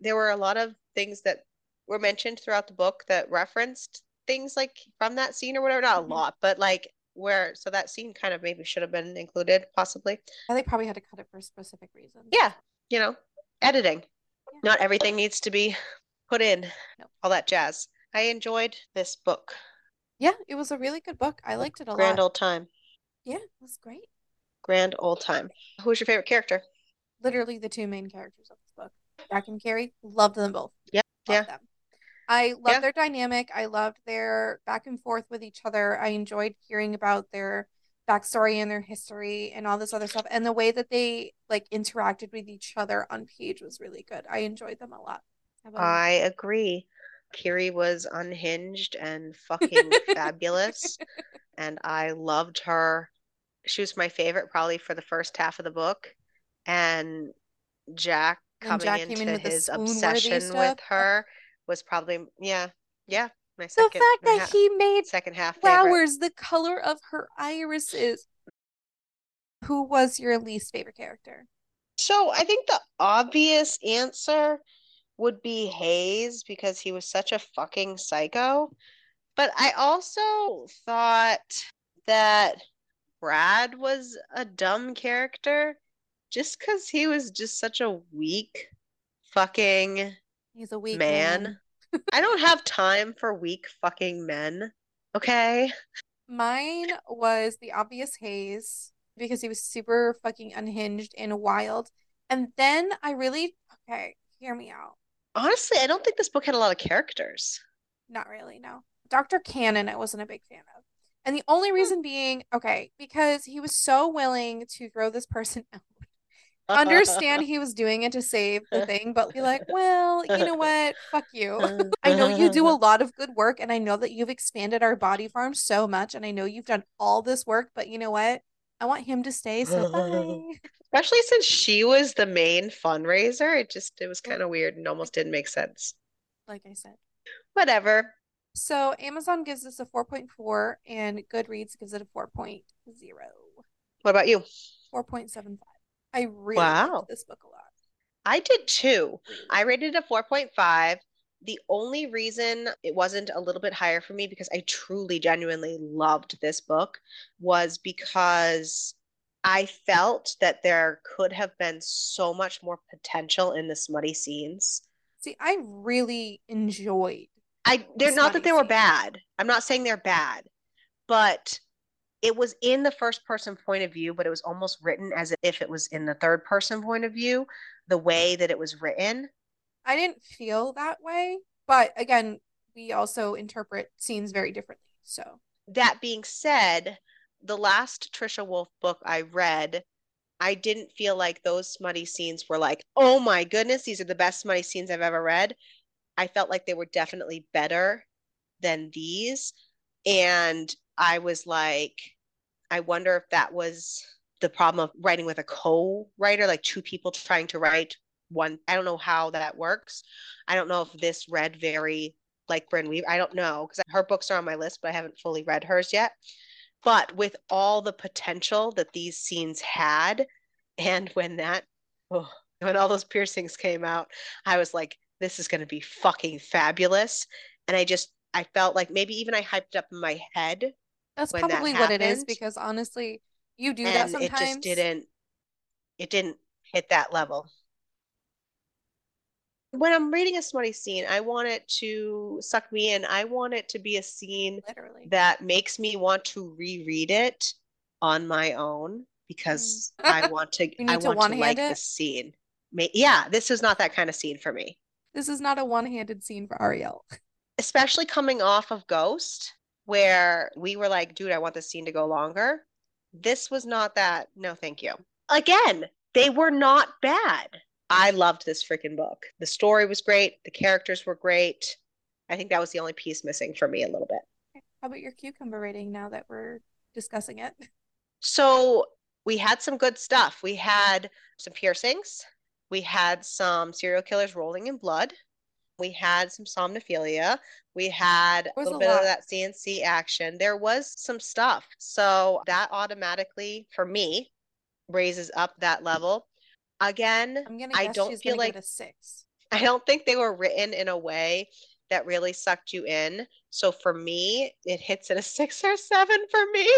[SPEAKER 1] there were a lot of things that were mentioned throughout the book that referenced things like from that scene or whatever. Not a
[SPEAKER 2] Mhm.
[SPEAKER 1] lot, but like where, so that scene kind of maybe should have been included, possibly.
[SPEAKER 2] I think probably had to cut it for specific reasons.
[SPEAKER 1] Yeah, you know, editing.
[SPEAKER 2] Yeah.
[SPEAKER 1] Not everything needs to be put in,
[SPEAKER 2] No.
[SPEAKER 1] all that jazz. I enjoyed this book.
[SPEAKER 2] Yeah, it was a really good book. I liked it a
[SPEAKER 1] Grand
[SPEAKER 2] lot.
[SPEAKER 1] Grand old time.
[SPEAKER 2] Yeah, it was great.
[SPEAKER 1] Grand old time. Who's your favorite character?
[SPEAKER 2] Literally the two main characters of this book. Jack and Kiri, loved them both.
[SPEAKER 1] Yeah,
[SPEAKER 2] Loved
[SPEAKER 1] yeah.
[SPEAKER 2] them. I loved
[SPEAKER 1] Yeah.
[SPEAKER 2] their dynamic. I loved their back and forth with each other. I enjoyed hearing about their backstory and their history and all this other stuff. And the way that they like interacted with each other on page was really good. I enjoyed them a lot.
[SPEAKER 1] I agree. Kiri was unhinged and fucking fabulous. And I loved her. She was my favorite probably for the first half of the book. And Jack coming
[SPEAKER 2] Jack in
[SPEAKER 1] into
[SPEAKER 2] with
[SPEAKER 1] his obsession with her was probably, yeah, yeah, my second,
[SPEAKER 2] The
[SPEAKER 1] fact
[SPEAKER 2] that
[SPEAKER 1] ha-
[SPEAKER 2] he made
[SPEAKER 1] second half favorite.
[SPEAKER 2] flowers the color of her irises. Who was your least favorite character?
[SPEAKER 1] So I think the obvious answer would be Hayes because he was such a fucking psycho. But I also thought that Brad was a dumb character just because he was just such a weak fucking
[SPEAKER 2] He's a weak
[SPEAKER 1] man. I don't have time for weak fucking men. Okay.
[SPEAKER 2] Mine was the obvious Hayes because he was super fucking unhinged and wild. And then I really, okay, hear me out.
[SPEAKER 1] Honestly, I don't think this book had a lot of characters.
[SPEAKER 2] Not really, no. Dr. Cannon, I wasn't a big fan of. And the only hmm. reason being, okay, because he was so willing to throw this person out. Understand he was doing it to save the thing, but be like, well, you know what? Fuck you. I know you do a lot of good work, and I know that you've expanded our body farm so much, and I know you've done all this work, but you know what? I want him to stay, so bye.
[SPEAKER 1] Especially since she was the main fundraiser. It just it was kind of weird and almost didn't make sense.
[SPEAKER 2] Like I said.
[SPEAKER 1] Whatever.
[SPEAKER 2] So Amazon gives us a 4.4 and Goodreads gives it a 4.0.
[SPEAKER 1] What about you?
[SPEAKER 2] 4.75. I really
[SPEAKER 1] Wow.
[SPEAKER 2] liked this book a lot.
[SPEAKER 1] I did too. I rated it a 4.5. The only reason it wasn't a little bit higher for me because I truly, genuinely loved this book was because I felt that there could have been so much more potential in the smutty scenes.
[SPEAKER 2] See, I really enjoyed.
[SPEAKER 1] I they're
[SPEAKER 2] The
[SPEAKER 1] not that they were
[SPEAKER 2] scenes.
[SPEAKER 1] bad. I'm not saying they're bad, but it was in the first person point of view, but it was almost written as if it was in the third person point of view, the way that it was written.
[SPEAKER 2] I didn't feel that way, but again, we also interpret scenes very differently. So,
[SPEAKER 1] That being said, the last Trisha Wolfe book I read, I didn't feel like those smutty scenes were like, oh my goodness, these are the best smutty scenes I've ever read. I felt like they were definitely better than these. And I was like, I wonder if that was the problem of writing with a co-writer, like two people trying to write one. I don't know how that works. I don't know if this read very like Brynne Weaver. I don't know because her books are on my list, but I haven't fully read hers yet. But with all the potential that these scenes had, and when that, oh, when all those piercings came out, I was like, this is going to be fucking fabulous. And I just, I felt like maybe even I hyped up in my head
[SPEAKER 2] that's
[SPEAKER 1] When that
[SPEAKER 2] probably what it is because honestly, you do that
[SPEAKER 1] and it just didn't, it didn't hit that level. When I'm reading a smutty scene, I want it to suck me in. I want it to be a scene
[SPEAKER 2] Literally.
[SPEAKER 1] that makes me want to reread it on my own because hmm. I want to.
[SPEAKER 2] You need
[SPEAKER 1] I
[SPEAKER 2] to
[SPEAKER 1] want to like
[SPEAKER 2] it?
[SPEAKER 1] this scene. Yeah, this is not that kind of scene for me.
[SPEAKER 2] This is not a one-handed scene for Ariel.
[SPEAKER 1] Especially coming off of Ghost, where we were like, dude, I want this scene to go longer. This was not that. No, thank you. Again, they were not bad. I loved this freaking book. The story was great. The characters were great. I think that was the only piece missing for me a little bit.
[SPEAKER 2] How about your cucumber rating now that we're discussing it?
[SPEAKER 1] So we had some good stuff. We had some piercings. We had some serial killers rolling in blood. We had some somnophilia. We had a little a bit lot. of that CNC action. There was some stuff. So that automatically, for me, raises up that level. Again, I'm gonna. I don't feel like
[SPEAKER 2] a six.
[SPEAKER 1] I don't think they were written in a way that really sucked you in. So for me, it hits at a six or seven for me.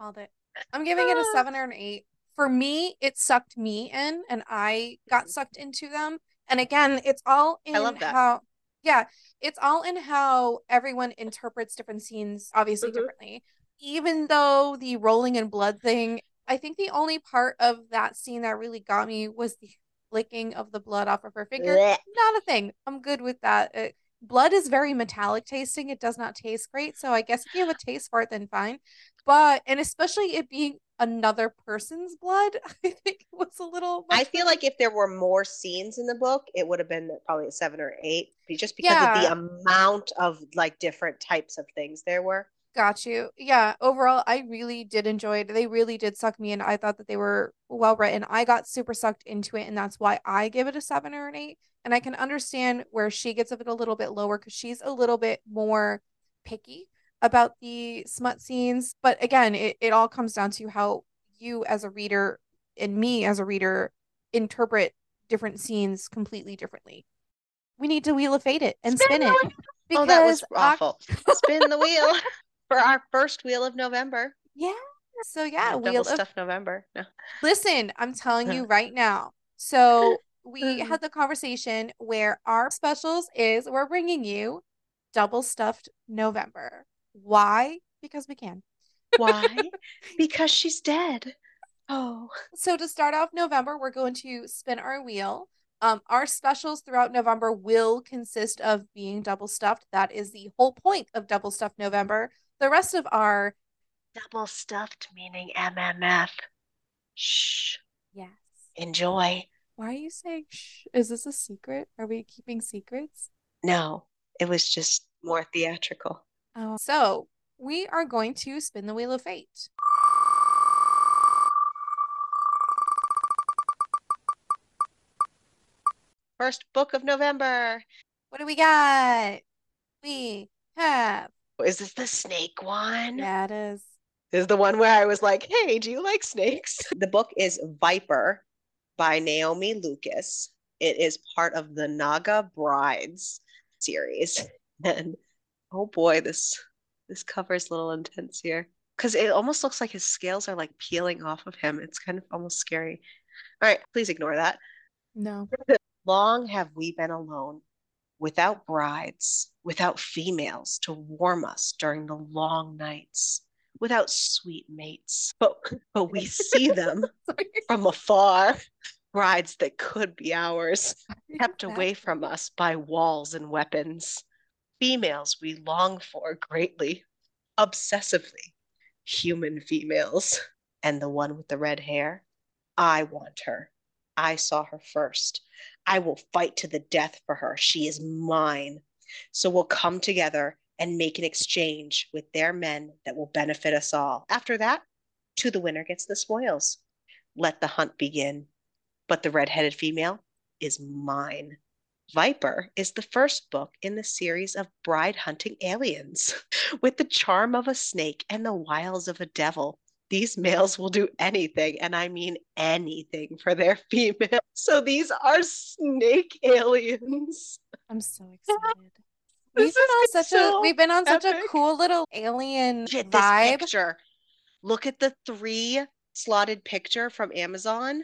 [SPEAKER 2] Called it. I'm giving it a ah. seven or an eight. For me, it sucked me in and I got sucked into them. And again, it's all in how yeah, it's all in how everyone interprets different scenes, obviously mm-hmm. differently. Even though the rolling in blood thing, I think the only part of that scene that really got me was the licking of the blood off of her finger. Blech. Not a thing. I'm good with that. It, blood is very metallic tasting. It does not taste great. So I guess if you have a taste for it, then fine. But and especially it being another person's blood, I think it was a little.
[SPEAKER 1] I feel like if there were more scenes in the book, it would have been probably a seven or eight, just because yeah. of the amount of like different types of things there were.
[SPEAKER 2] Got you. Yeah. Overall, I really did enjoy it. They really did suck me in. I thought that they were well written. I got super sucked into it, and that's why I give it a seven or an eight. And I can understand where she gets it a little bit lower because she's a little bit more picky about the smut scenes. But again, it, it all comes down to how you as a reader and me as a reader interpret different scenes completely differently. We need to wheel of fate it and spin, spin it.
[SPEAKER 1] Because oh, that was awful. spin the wheel for our first wheel of November.
[SPEAKER 2] Yeah. So yeah,
[SPEAKER 1] Double wheel stuff of November. No.
[SPEAKER 2] Listen, I'm telling you right now. So we mm. had the conversation where our specials is we're bringing you double stuffed November. Why? Because we can.
[SPEAKER 1] Why? because she's dead. Oh.
[SPEAKER 2] So to start off November, we're going to spin our wheel. Um, our specials throughout November will consist of being double stuffed. That is the whole point of double stuffed November. The rest of our
[SPEAKER 1] double stuffed meaning MMF. Shh.
[SPEAKER 2] Yes.
[SPEAKER 1] Enjoy.
[SPEAKER 2] Why are you saying shh? Is this a secret? Are we keeping secrets?
[SPEAKER 1] No, it was just more theatrical.
[SPEAKER 2] Oh. So we are going to spin the wheel of fate.
[SPEAKER 1] First book of November.
[SPEAKER 2] What do we got? We have.
[SPEAKER 1] Oh, is this the snake one?
[SPEAKER 2] Yeah, it is.
[SPEAKER 1] This is the one where I was like, hey, do you like snakes? the book is Viper by Naomi Lucas. It is part of the Naga Brides series. And oh boy, this this cover is a little intense here. Because it almost looks like his scales are like peeling off of him. It's kind of almost scary. All right, please ignore that.
[SPEAKER 2] No.
[SPEAKER 1] Long have we been alone, without brides, without females to warm us during the long nights, without sweet mates. But, but we see them from afar, brides that could be ours, kept away from us by walls and weapons. Females we long for greatly, obsessively, human females. And the one with the red hair, I want her. I saw her first. I will fight to the death for her. She is mine. So we'll come together and make an exchange with their men that will benefit us all. After that, to the winner gets the spoils. Let the hunt begin. But the redheaded female is mine. Viper is the first book in the series of bride hunting aliens. With the charm of a snake and the wiles of a devil, these males will do anything, and I mean anything for their female. So these are snake aliens.
[SPEAKER 2] I'm so excited. we've been on such so a we've been on epic. such a cool little alien vibe.
[SPEAKER 1] picture. Look at the three slotted picture from Amazon.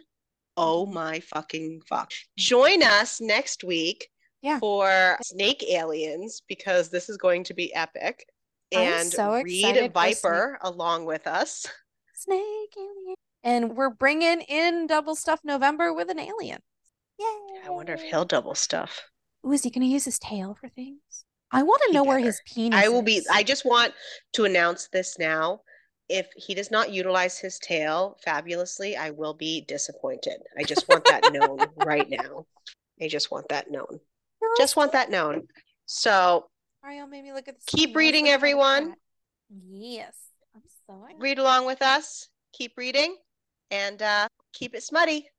[SPEAKER 1] Oh my fucking fuck. Join us next week
[SPEAKER 2] yeah.
[SPEAKER 1] for Snake Aliens because this is going to be epic. And so read Viper along with us.
[SPEAKER 2] Snake alien. And we're bringing in double stuff November with an alien.
[SPEAKER 1] Yay. I wonder if he'll double stuff.
[SPEAKER 2] Ooh, is he going to use his tail for things? I want to know better. where his penis
[SPEAKER 1] I will is. be I just want to announce this now. If he does not utilize his tail fabulously, I will be disappointed. I just want that known right now. I just want that known. No, just want that known. So
[SPEAKER 2] Ariel made me look at
[SPEAKER 1] Keep reading, everyone.
[SPEAKER 2] Yes. I'm so
[SPEAKER 1] Read along with us. Keep reading. and uh, keep it smutty.